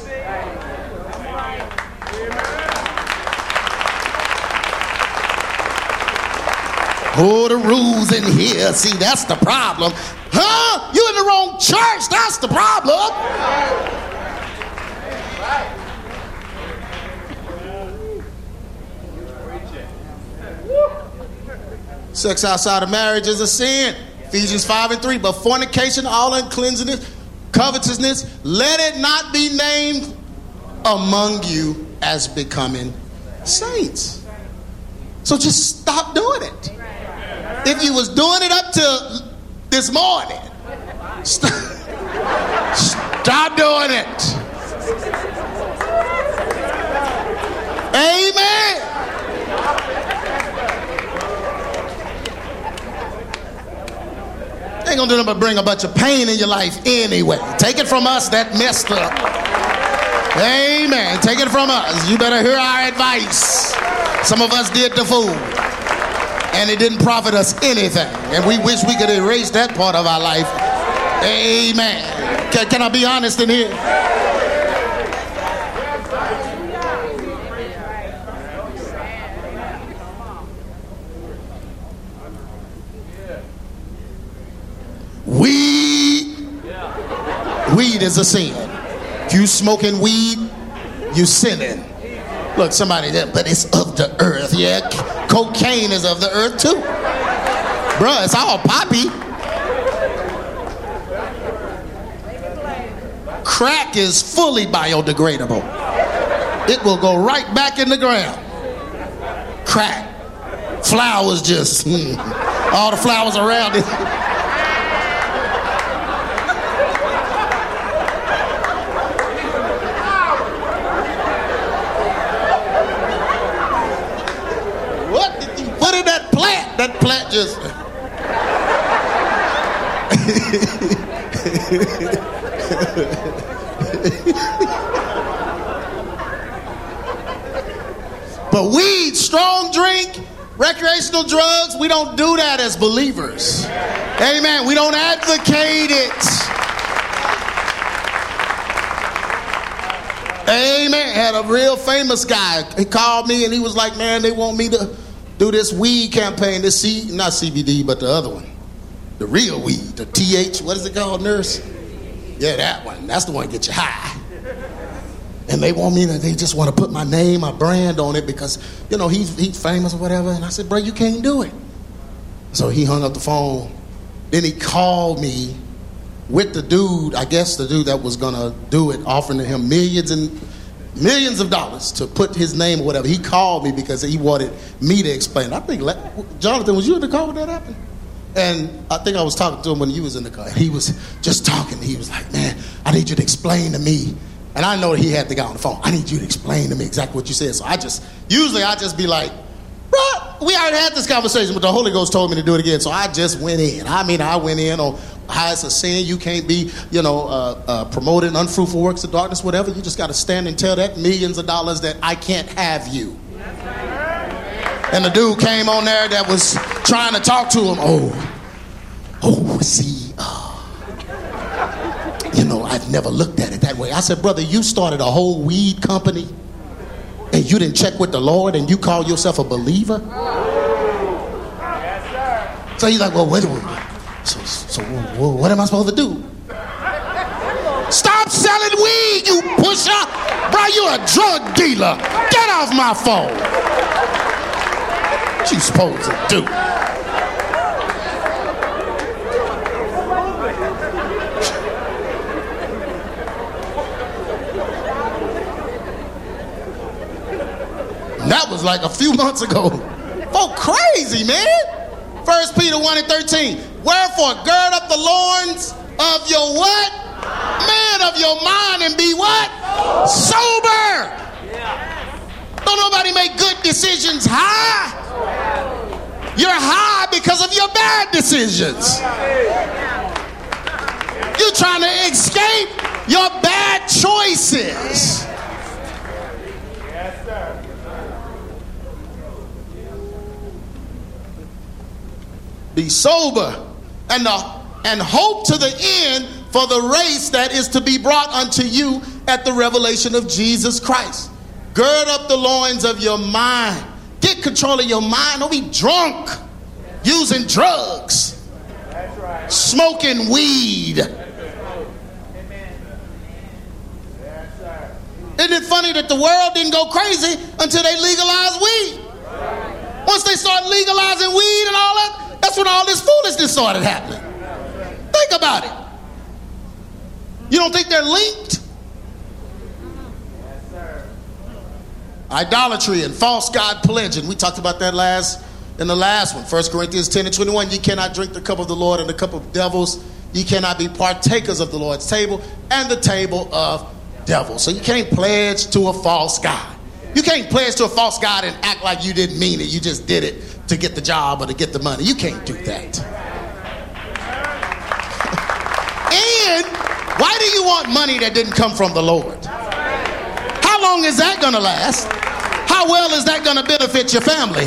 Oh, the rules in here. See, that's the problem. Huh? You in the wrong church. That's the problem. Sex outside of marriage is a sin. Ephesians 5 and 3. But fornication, all uncleanness, covetousness, let it not be named among you as becoming saints. So just stop doing it. If you was doing it up to this morning, stop, stop doing it. Amen. Ain't gonna do nothing but bring a bunch of pain in your life anyway. Take it from us that messed up. Amen. Take it from us. You better hear our advice. Some of us did the fool. And it didn't profit us anything. And we wish we could erase that part of our life. Amen. Can, can I be honest in here? Weed is a sin. If you smoking weed, you sinning. Look, somebody there, but it's of the earth. Yeah, cocaine is of the earth too. Bruh, it's all poppy. Crack is fully biodegradable. It will go right back in the ground. Crack. Flowers just, hmm, all the flowers around it. What did you put in that Just. but weed, strong drink, recreational drugs, we don't do that as believers. Amen. We don't advocate it. Amen. Had a real famous guy. He called me and he was like, "Man, they want me to do this weed campaign. This C, not CBD, but the other one, the real weed, the TH. What is it called, nurse? Yeah, that one. That's the one that get you high. And they want me to. They just want to put my name, my brand on it because you know he's he's famous or whatever. And I said, "Bro, you can't do it." So he hung up the phone. Then he called me with the dude, I guess the dude that was gonna do it, offering him millions and millions of dollars to put his name or whatever. He called me because he wanted me to explain. I think Jonathan, was you in the car when that happened? And I think I was talking to him when you was in the car. He was just talking. He was like, "Man, I need you to explain to me." And I know he had the guy on the phone. I need you to explain to me exactly what you said. So I just usually I just be like, Bruh, we already had this conversation, but the Holy Ghost told me to do it again. So I just went in. I mean, I went in on how it's a sin. You can't be, you know, uh, uh, promoting unfruitful works of darkness, whatever. You just got to stand and tell that millions of dollars that I can't have you. And the dude came on there that was trying to talk to him. Oh, oh, see, uh, you know, I've never looked at it that way. I said, brother, you started a whole weed company and you didn't check with the Lord and you call yourself a believer? So he's like, well, wait a minute. So, so well, what am I supposed to do? Stop selling weed, you pusher! Bro, you're a drug dealer. Get off my phone. What you supposed to do? That was like a few months ago. Oh, crazy, man. First Peter 1 and 13. Wherefore, gird up the loins of your what? Man of your mind and be what? Sober. Don't nobody make good decisions high. You're high because of your bad decisions. You're trying to escape your bad choices. Be sober and, uh, and hope to the end for the race that is to be brought unto you at the revelation of Jesus Christ. Gird up the loins of your mind. Get control of your mind. Don't be drunk, using drugs, smoking weed. Isn't it funny that the world didn't go crazy until they legalized weed? Once they start legalizing weed and all that, that's when all this foolishness started happening. Think about it. You don't think they're linked? Yes, sir. Idolatry and false God pledging. We talked about that last in the last one. 1 Corinthians 10 and 21. You cannot drink the cup of the Lord and the cup of devils. You cannot be partakers of the Lord's table and the table of devils. So you can't pledge to a false God. You can't pledge to a false God and act like you didn't mean it. You just did it to get the job or to get the money. You can't do that. and why do you want money that didn't come from the Lord? How long is that going to last? How well is that going to benefit your family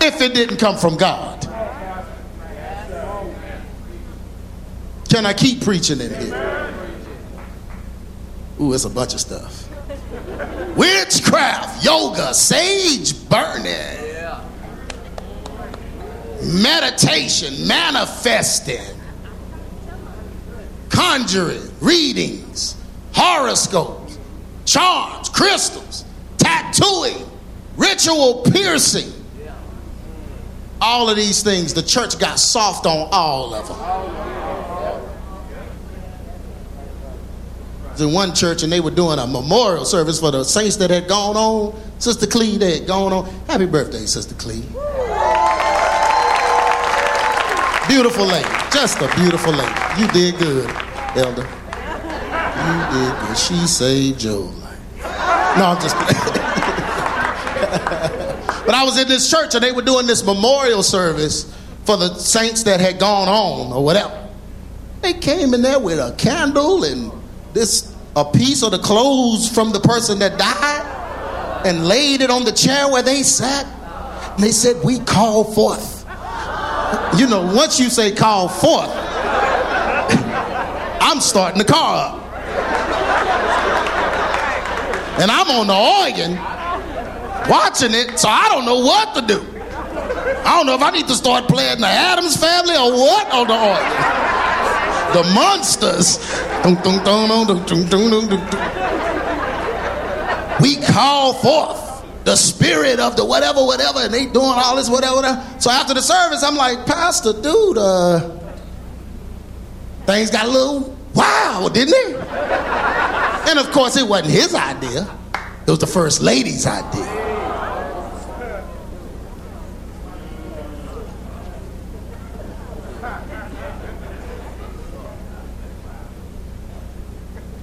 if it didn't come from God? Can I keep preaching in here? Ooh, it's a bunch of stuff. Witchcraft, yoga, sage burning, meditation, manifesting, conjuring, readings, horoscopes, charms, crystals, tattooing, ritual piercing. All of these things, the church got soft on all of them. in one church and they were doing a memorial service for the saints that had gone on. Sister Clee that had gone on. Happy birthday, Sister Clee. Beautiful lady. Just a beautiful lady. You did good, Elder. You did good. She saved your life. No, I'm just kidding. But I was in this church and they were doing this memorial service for the saints that had gone on or whatever. They came in there with a candle and this a piece of the clothes from the person that died and laid it on the chair where they sat. And they said, We call forth. You know, once you say call forth, I'm starting the car up. And I'm on the organ watching it, so I don't know what to do. I don't know if I need to start playing the Addams family or what on the organ the monsters. We call forth the spirit of the whatever, whatever, and they doing all this, whatever, whatever. So after the service, I'm like, Pastor, dude, uh, things got a little wow, didn't it? And of course, it wasn't his idea. It was the first lady's idea.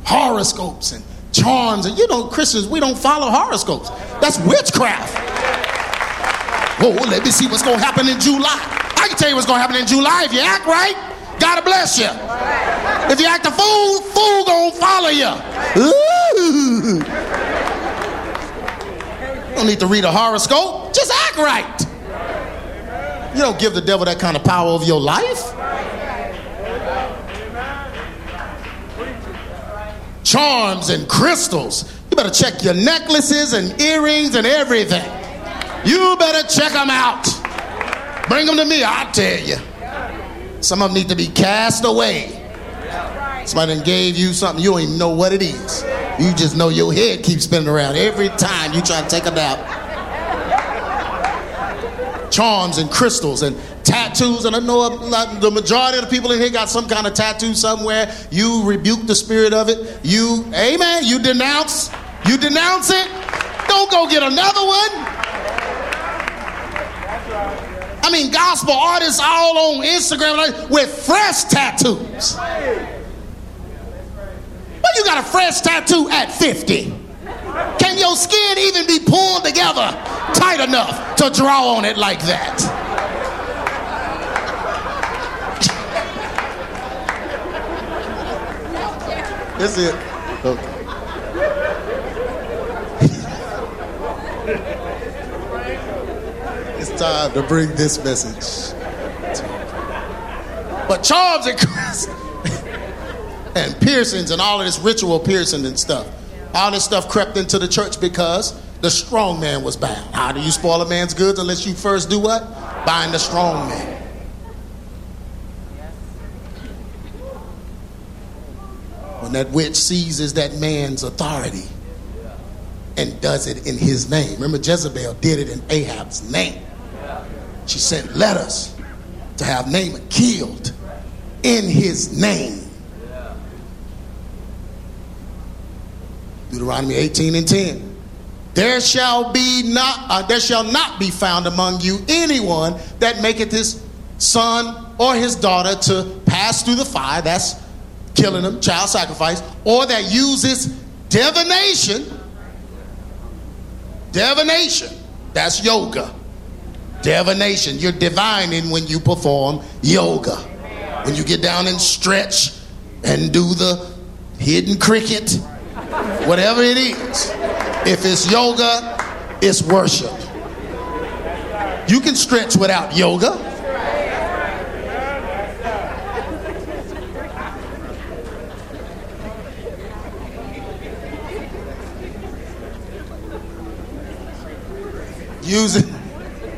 horoscopes and charms. And you know, Christians, we don't follow horoscopes. That's witchcraft. Oh, let me see what's going to happen in July. I can tell you what's going to happen in July if you act right. God bless you. If you act a fool, fool gonna follow you. Ooh. don't need to read a horoscope. Just act right. You don't give the devil that kind of power over your life. Charms and crystals. You better check your necklaces and earrings and everything. You better check them out. Bring them to me, I'll tell you. Some of them need to be cast away. Somebody gave you something, you don't even know what it is. You just know your head keeps spinning around every time you try to take a nap. Charms and crystals and tattoos, and I know the majority of the people in here got some kind of tattoo somewhere. You rebuke the spirit of it. You, amen, you denounce, you denounce it. Don't go get another one. I mean, gospel artists all on Instagram with fresh tattoos. Well, you got a fresh tattoo at 50. Can your skin even be pulled together tight enough to draw on it like that? That's it. Okay. it's time to bring this message. But charms and and piercings and all of this ritual piercing and stuff all this stuff crept into the church because the strong man was bound. How do you spoil a man's goods unless you first do what? Bind the strong man. That which seizes that man's authority and does it in his name. Remember, Jezebel did it in Ahab's name. She sent letters to have Naaman killed in his name. Deuteronomy 18 and 10. There shall be not uh, there shall not be found among you anyone that maketh his son or his daughter to pass through the fire, that's killing them, child sacrifice, or that uses divination. Divination, that's yoga. Divination, you're divining when you perform yoga. When you get down and stretch and do the hidden cricket Whatever it is. If it's yoga, it's worship. You can stretch without yoga. Using,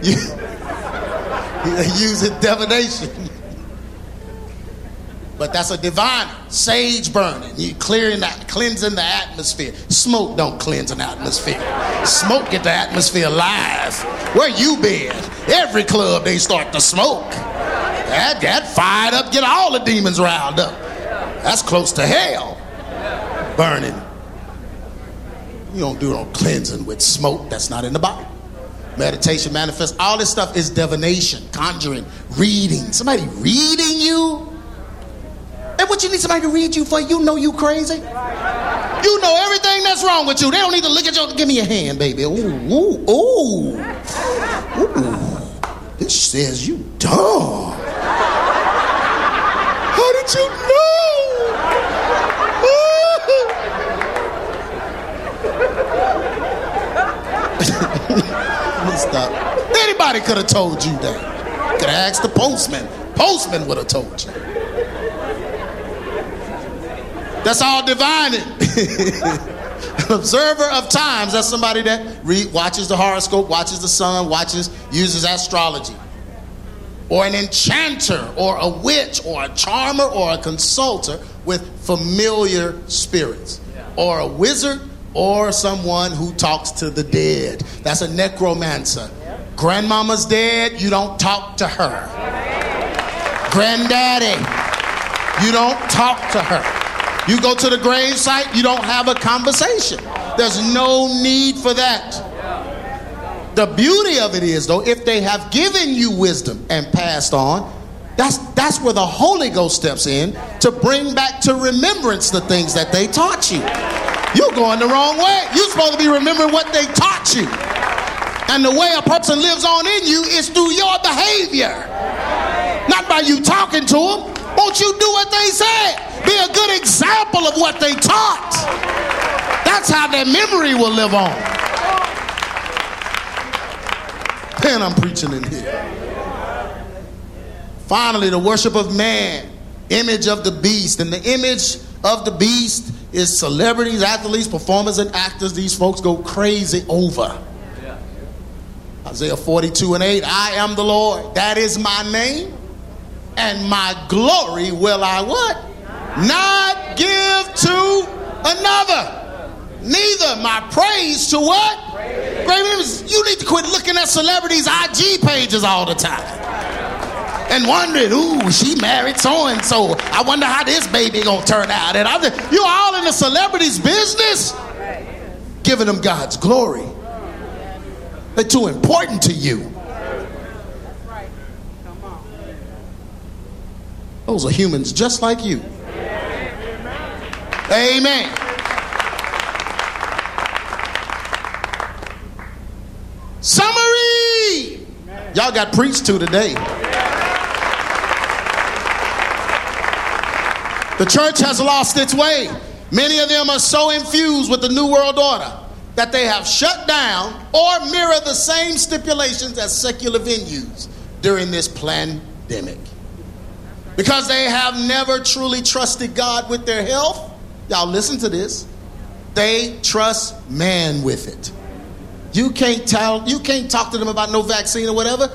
using divination but that's a divine sage burning. You clearing that, cleansing the atmosphere. Smoke don't cleanse an atmosphere. Smoke get the atmosphere alive. Where you been? Every club they start to smoke. That, that fired up, get all the demons riled up. That's close to hell. Burning. You don't do no cleansing with smoke. That's not in the Bible. Meditation, manifest, all this stuff is divination, conjuring, reading. Somebody reading you? And what you need somebody to read you for? You know you crazy. You know everything that's wrong with you. They don't need to look at you. Give me a hand, baby. Ooh, ooh, ooh. Ooh. This says you dumb. How did you know? Stop. Anybody could have told you that. Could have asked the postman. Postman would have told you. That's all divining. An observer of times, that's somebody that watches the horoscope, watches the sun, watches, uses astrology. Or an enchanter, or a witch, or a charmer, or a consulter with familiar spirits. Or a wizard, or someone who talks to the dead. That's a necromancer. Grandmama's dead, you don't talk to her. Granddaddy, you don't talk to her. You go to the grave site, you don't have a conversation. There's no need for that. The beauty of it is, though, if they have given you wisdom and passed on, that's, that's where the Holy Ghost steps in to bring back to remembrance the things that they taught you. You're going the wrong way. You're supposed to be remembering what they taught you. And the way a person lives on in you is through your behavior, not by you talking to them. Won't you do what they said? Be a good example of what they taught. That's how their memory will live on. Man, I'm preaching in here. Finally, the worship of man, image of the beast. And the image of the beast is celebrities, athletes, performers, and actors. These folks go crazy over. Isaiah 42 and 8 I am the Lord, that is my name, and my glory will I what? not give to another. Neither my praise to what? Great You need to quit looking at celebrities' IG pages all the time. And wondering, ooh, she married so and so. I wonder how this baby gonna turn out. And I'm you're all in the celebrities' business, giving them God's glory. They're too important to you. Those are humans just like you. Amen. Summary. Y'all got preached to today. The church has lost its way. Many of them are so infused with the New World Order that they have shut down or mirror the same stipulations as secular venues during this pandemic. Because they have never truly trusted God with their health, y'all listen to this. They trust man with it. You can't tell, you can't talk to them about no vaccine or whatever,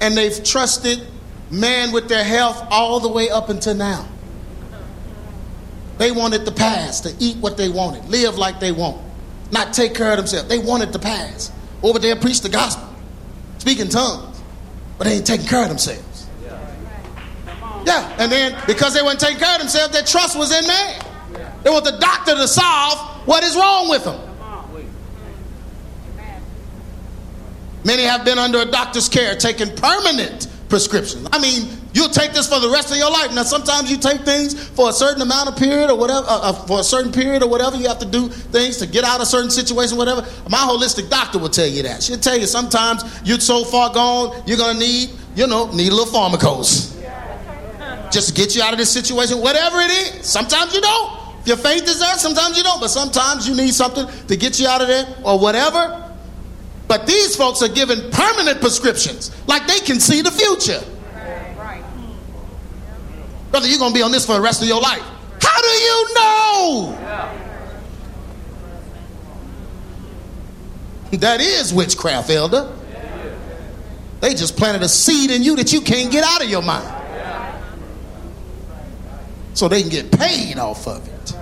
and they've trusted man with their health all the way up until now. They wanted the past to eat what they wanted, live like they want, not take care of themselves. They wanted the past. Over there, preach the gospel, speak in tongues, but they ain't taking care of themselves. Yeah, and then because they weren't taking care of themselves, their trust was in man. They want the doctor to solve what is wrong with them. Many have been under a doctor's care, taking permanent prescriptions. I mean, you'll take this for the rest of your life. Now, sometimes you take things for a certain amount of period or whatever, uh, uh, for a certain period or whatever. You have to do things to get out of certain situation, whatever. My holistic doctor will tell you that. She'll tell you sometimes you're so far gone, you're gonna need, you know, need a little pharmacos just to get you out of this situation, whatever it is. Sometimes you don't. If your faith is there, sometimes you don't, but sometimes you need something to get you out of there or whatever. But these folks are given permanent prescriptions, like they can see the future. Brother, you're going to be on this for the rest of your life. How do you know? That is witchcraft, elder. They just planted a seed in you that you can't get out of your mind. So they can get paid off of it.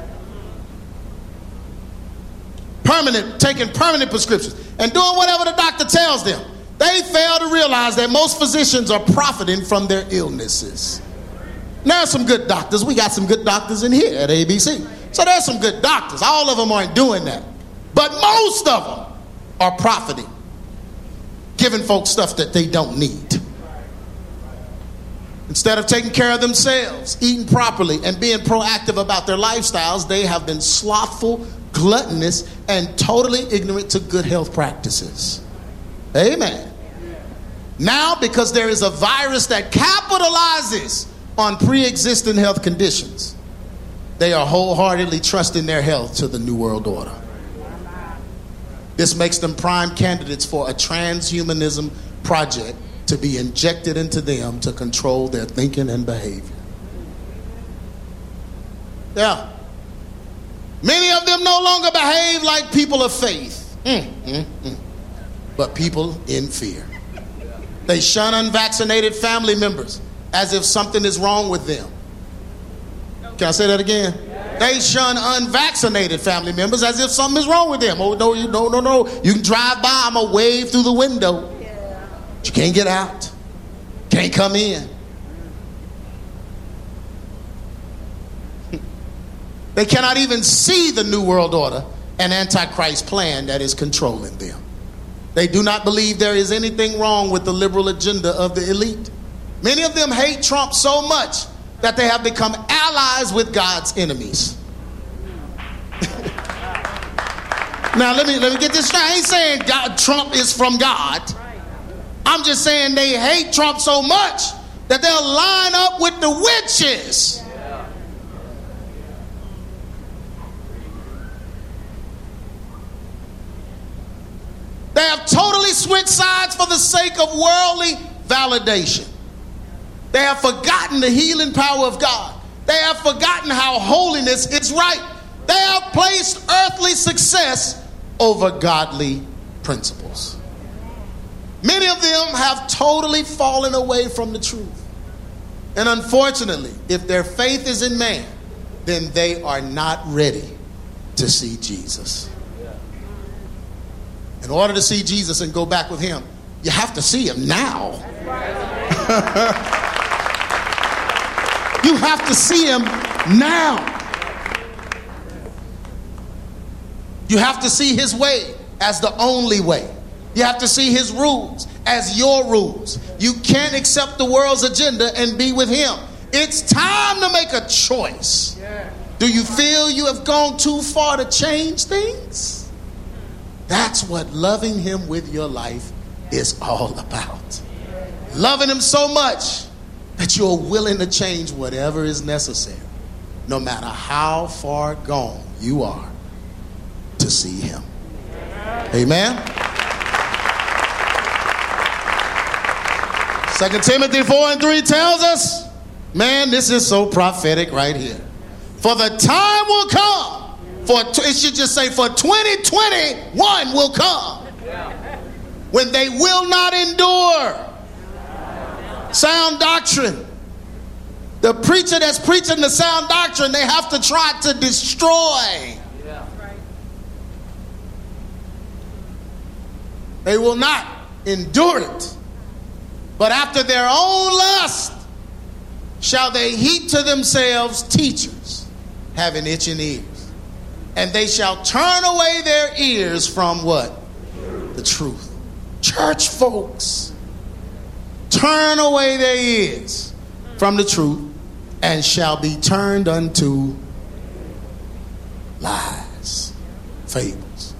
Permanent, taking permanent prescriptions and doing whatever the doctor tells them. They fail to realize that most physicians are profiting from their illnesses. Now, some good doctors. We got some good doctors in here at ABC. So there's some good doctors. All of them aren't doing that. But most of them are profiting, giving folks stuff that they don't need. Instead of taking care of themselves, eating properly, and being proactive about their lifestyles, they have been slothful, gluttonous, and totally ignorant to good health practices. Amen. Now, because there is a virus that capitalizes on pre existing health conditions, they are wholeheartedly trusting their health to the New World Order. This makes them prime candidates for a transhumanism project to be injected into them to control their thinking and behavior. Yeah. Many of them no longer behave like people of faith, mm, mm, mm. but people in fear. They shun unvaccinated family members as if something is wrong with them. Can I say that again? They shun unvaccinated family members as if something is wrong with them. Oh no, you no no no. You can drive by, I'm gonna wave through the window. But you can't get out. Can't come in. They cannot even see the New World Order and Antichrist plan that is controlling them. They do not believe there is anything wrong with the liberal agenda of the elite. Many of them hate Trump so much that they have become allies with God's enemies. now let me let me get this straight. I ain't saying God, Trump is from God. I'm just saying they hate Trump so much that they'll line up with the witches. They have totally switched sides for the sake of worldly validation. They have forgotten the healing power of God. They have forgotten how holiness is right. They have placed earthly success over godly principles. Many of them have totally fallen away from the truth. And unfortunately, if their faith is in man, then they are not ready to see Jesus. In order to see Jesus and go back with him, you have to see him now. you have to see him now. You have to see his way as the only way. You have to see his rules as your rules. You can't accept the world's agenda and be with him. It's time to make a choice. Do you feel you have gone too far to change things? That's what loving him with your life is all about. Loving him so much that you're willing to change whatever is necessary, no matter how far gone you are to see him. Amen. Second Timothy 4 and 3 tells us, man, this is so prophetic right here. For the time will come, for it should just say, for 2021 will come when they will not endure sound doctrine. The preacher that's preaching the sound doctrine, they have to try to destroy. They will not endure it. But after their own lust shall they heap to themselves teachers having itching ears. And they shall turn away their ears from what? The truth. Church folks, turn away their ears from the truth and shall be turned unto lies, fables.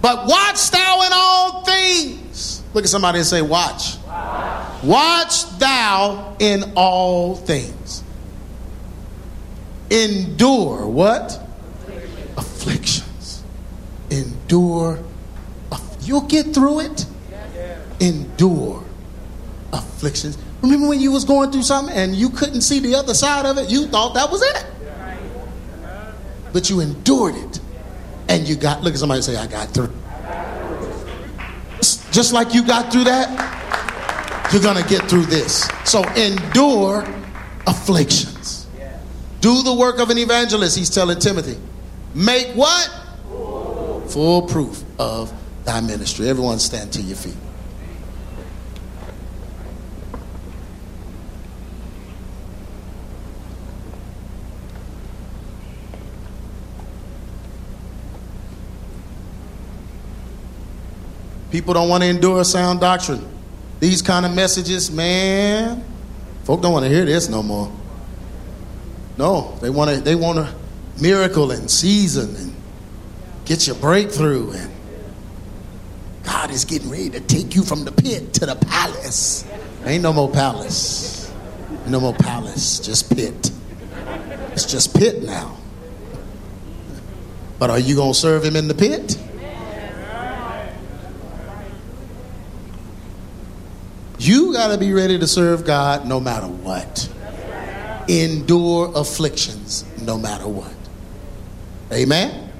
But watch thou in all things. Look at somebody and say, Watch. Watch thou in all things. Endure what? Afflictions. Endure. You'll get through it. Endure afflictions. Remember when you was going through something and you couldn't see the other side of it? You thought that was it. But you endured it. And you got, look at somebody say, I got through. Just like you got through that, you're going to get through this. So endure afflictions. Do the work of an evangelist, he's telling Timothy. Make what? Full proof of thy ministry. Everyone stand to your feet. People don't want to endure sound doctrine. These kind of messages, man, folk don't want to hear this no more. No, they want to they want a miracle and season and get your breakthrough and God is getting ready to take you from the pit to the palace. Ain't no more palace. No more palace, just pit. It's just pit now. But are you going to serve him in the pit? You got to be ready to serve God no matter what. Endure afflictions no matter what. Amen?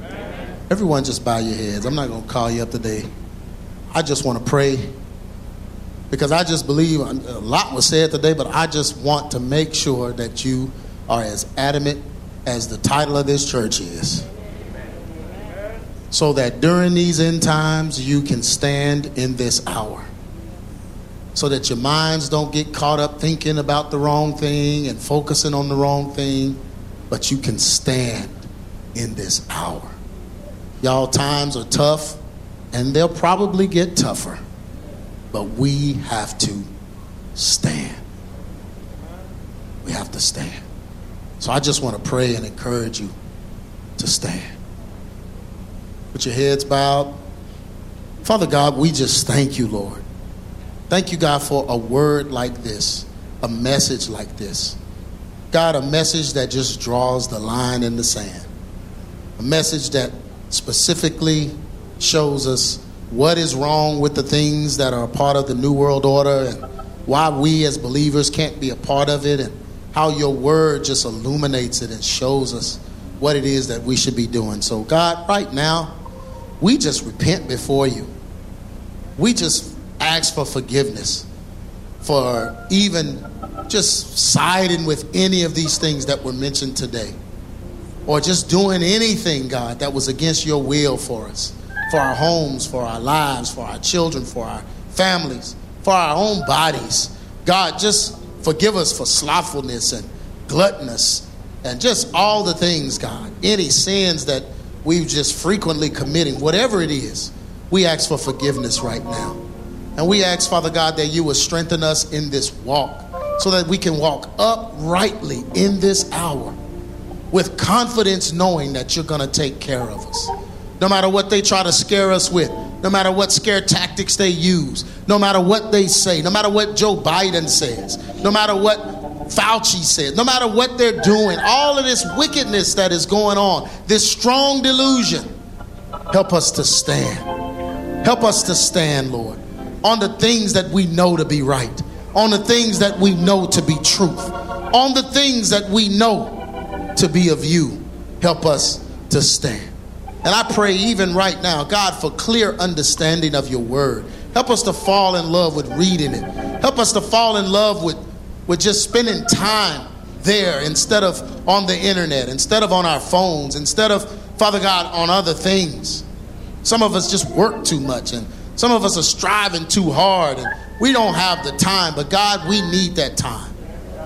Everyone just bow your heads. I'm not going to call you up today. I just want to pray because I just believe uh, a lot was said today, but I just want to make sure that you are as adamant as the title of this church is. So that during these end times, you can stand in this hour so that your minds don't get caught up thinking about the wrong thing and focusing on the wrong thing, but you can stand in this hour. Y'all, times are tough, and they'll probably get tougher, but we have to stand. We have to stand. So I just want to pray and encourage you to stand. Put your heads bowed. Father God, we just thank you, Lord. Thank you, God, for a word like this, a message like this. God, a message that just draws the line in the sand. A message that specifically shows us what is wrong with the things that are part of the New World Order and why we as believers can't be a part of it and how your word just illuminates it and shows us what it is that we should be doing. So, God, right now, we just repent before you. We just ask for forgiveness for even just siding with any of these things that were mentioned today or just doing anything, God, that was against your will for us, for our homes, for our lives, for our children, for our families, for our own bodies. God, just forgive us for slothfulness and gluttonous and just all the things, God. Any sins that we've just frequently committing, whatever it is, we ask for forgiveness right now. And we ask, Father God, that you would strengthen us in this walk so that we can walk uprightly in this hour with confidence knowing that you're going to take care of us. No matter what they try to scare us with, no matter what scare tactics they use, no matter what they say, no matter what Joe Biden says, no matter what Fauci says, no matter what they're doing, all of this wickedness that is going on, this strong delusion, help us to stand. Help us to stand, Lord, on the things that we know to be right, on the things that we know to be truth, on the things that we know to be of you. Help us to stand. And I pray even right now, God, for clear understanding of your word. Help us to fall in love with reading it. Help us to fall in love with, with just spending time there instead of on the internet, instead of on our phones, instead of, Father God, on other things. Some of us just work too much, and some of us are striving too hard, and we don't have the time. But God, we need that time.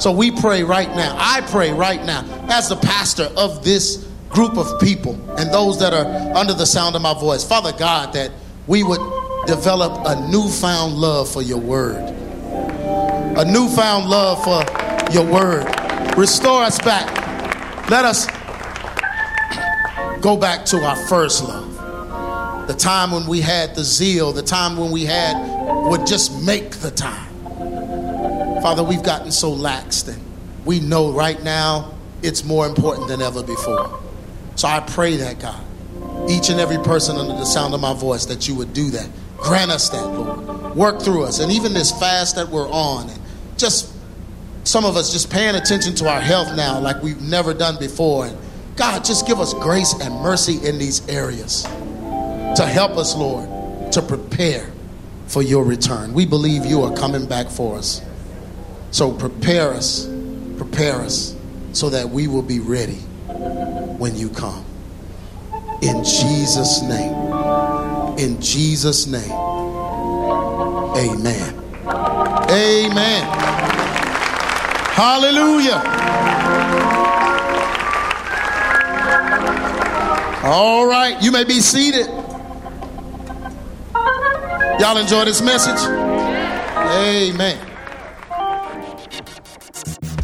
So we pray right now. I pray right now, as the pastor of this group of people and those that are under the sound of my voice, Father God, that we would develop a newfound love for your word, a newfound love for your word. Restore us back. Let us go back to our first love. The time when we had the zeal, the time when we had would just make the time. Father, we've gotten so laxed and we know right now it's more important than ever before. So I pray that, God, each and every person under the sound of my voice, that you would do that. Grant us that, Lord. Work through us. And even this fast that we're on, and just some of us just paying attention to our health now like we've never done before. And God, just give us grace and mercy in these areas to help us, Lord, to prepare for your return. We believe you are coming back for us. So prepare us, prepare us so that we will be ready when you come. In Jesus' name. In Jesus' name. Amen. Amen. Hallelujah. All right, you may be seated. Y'all enjoy this message? Amen.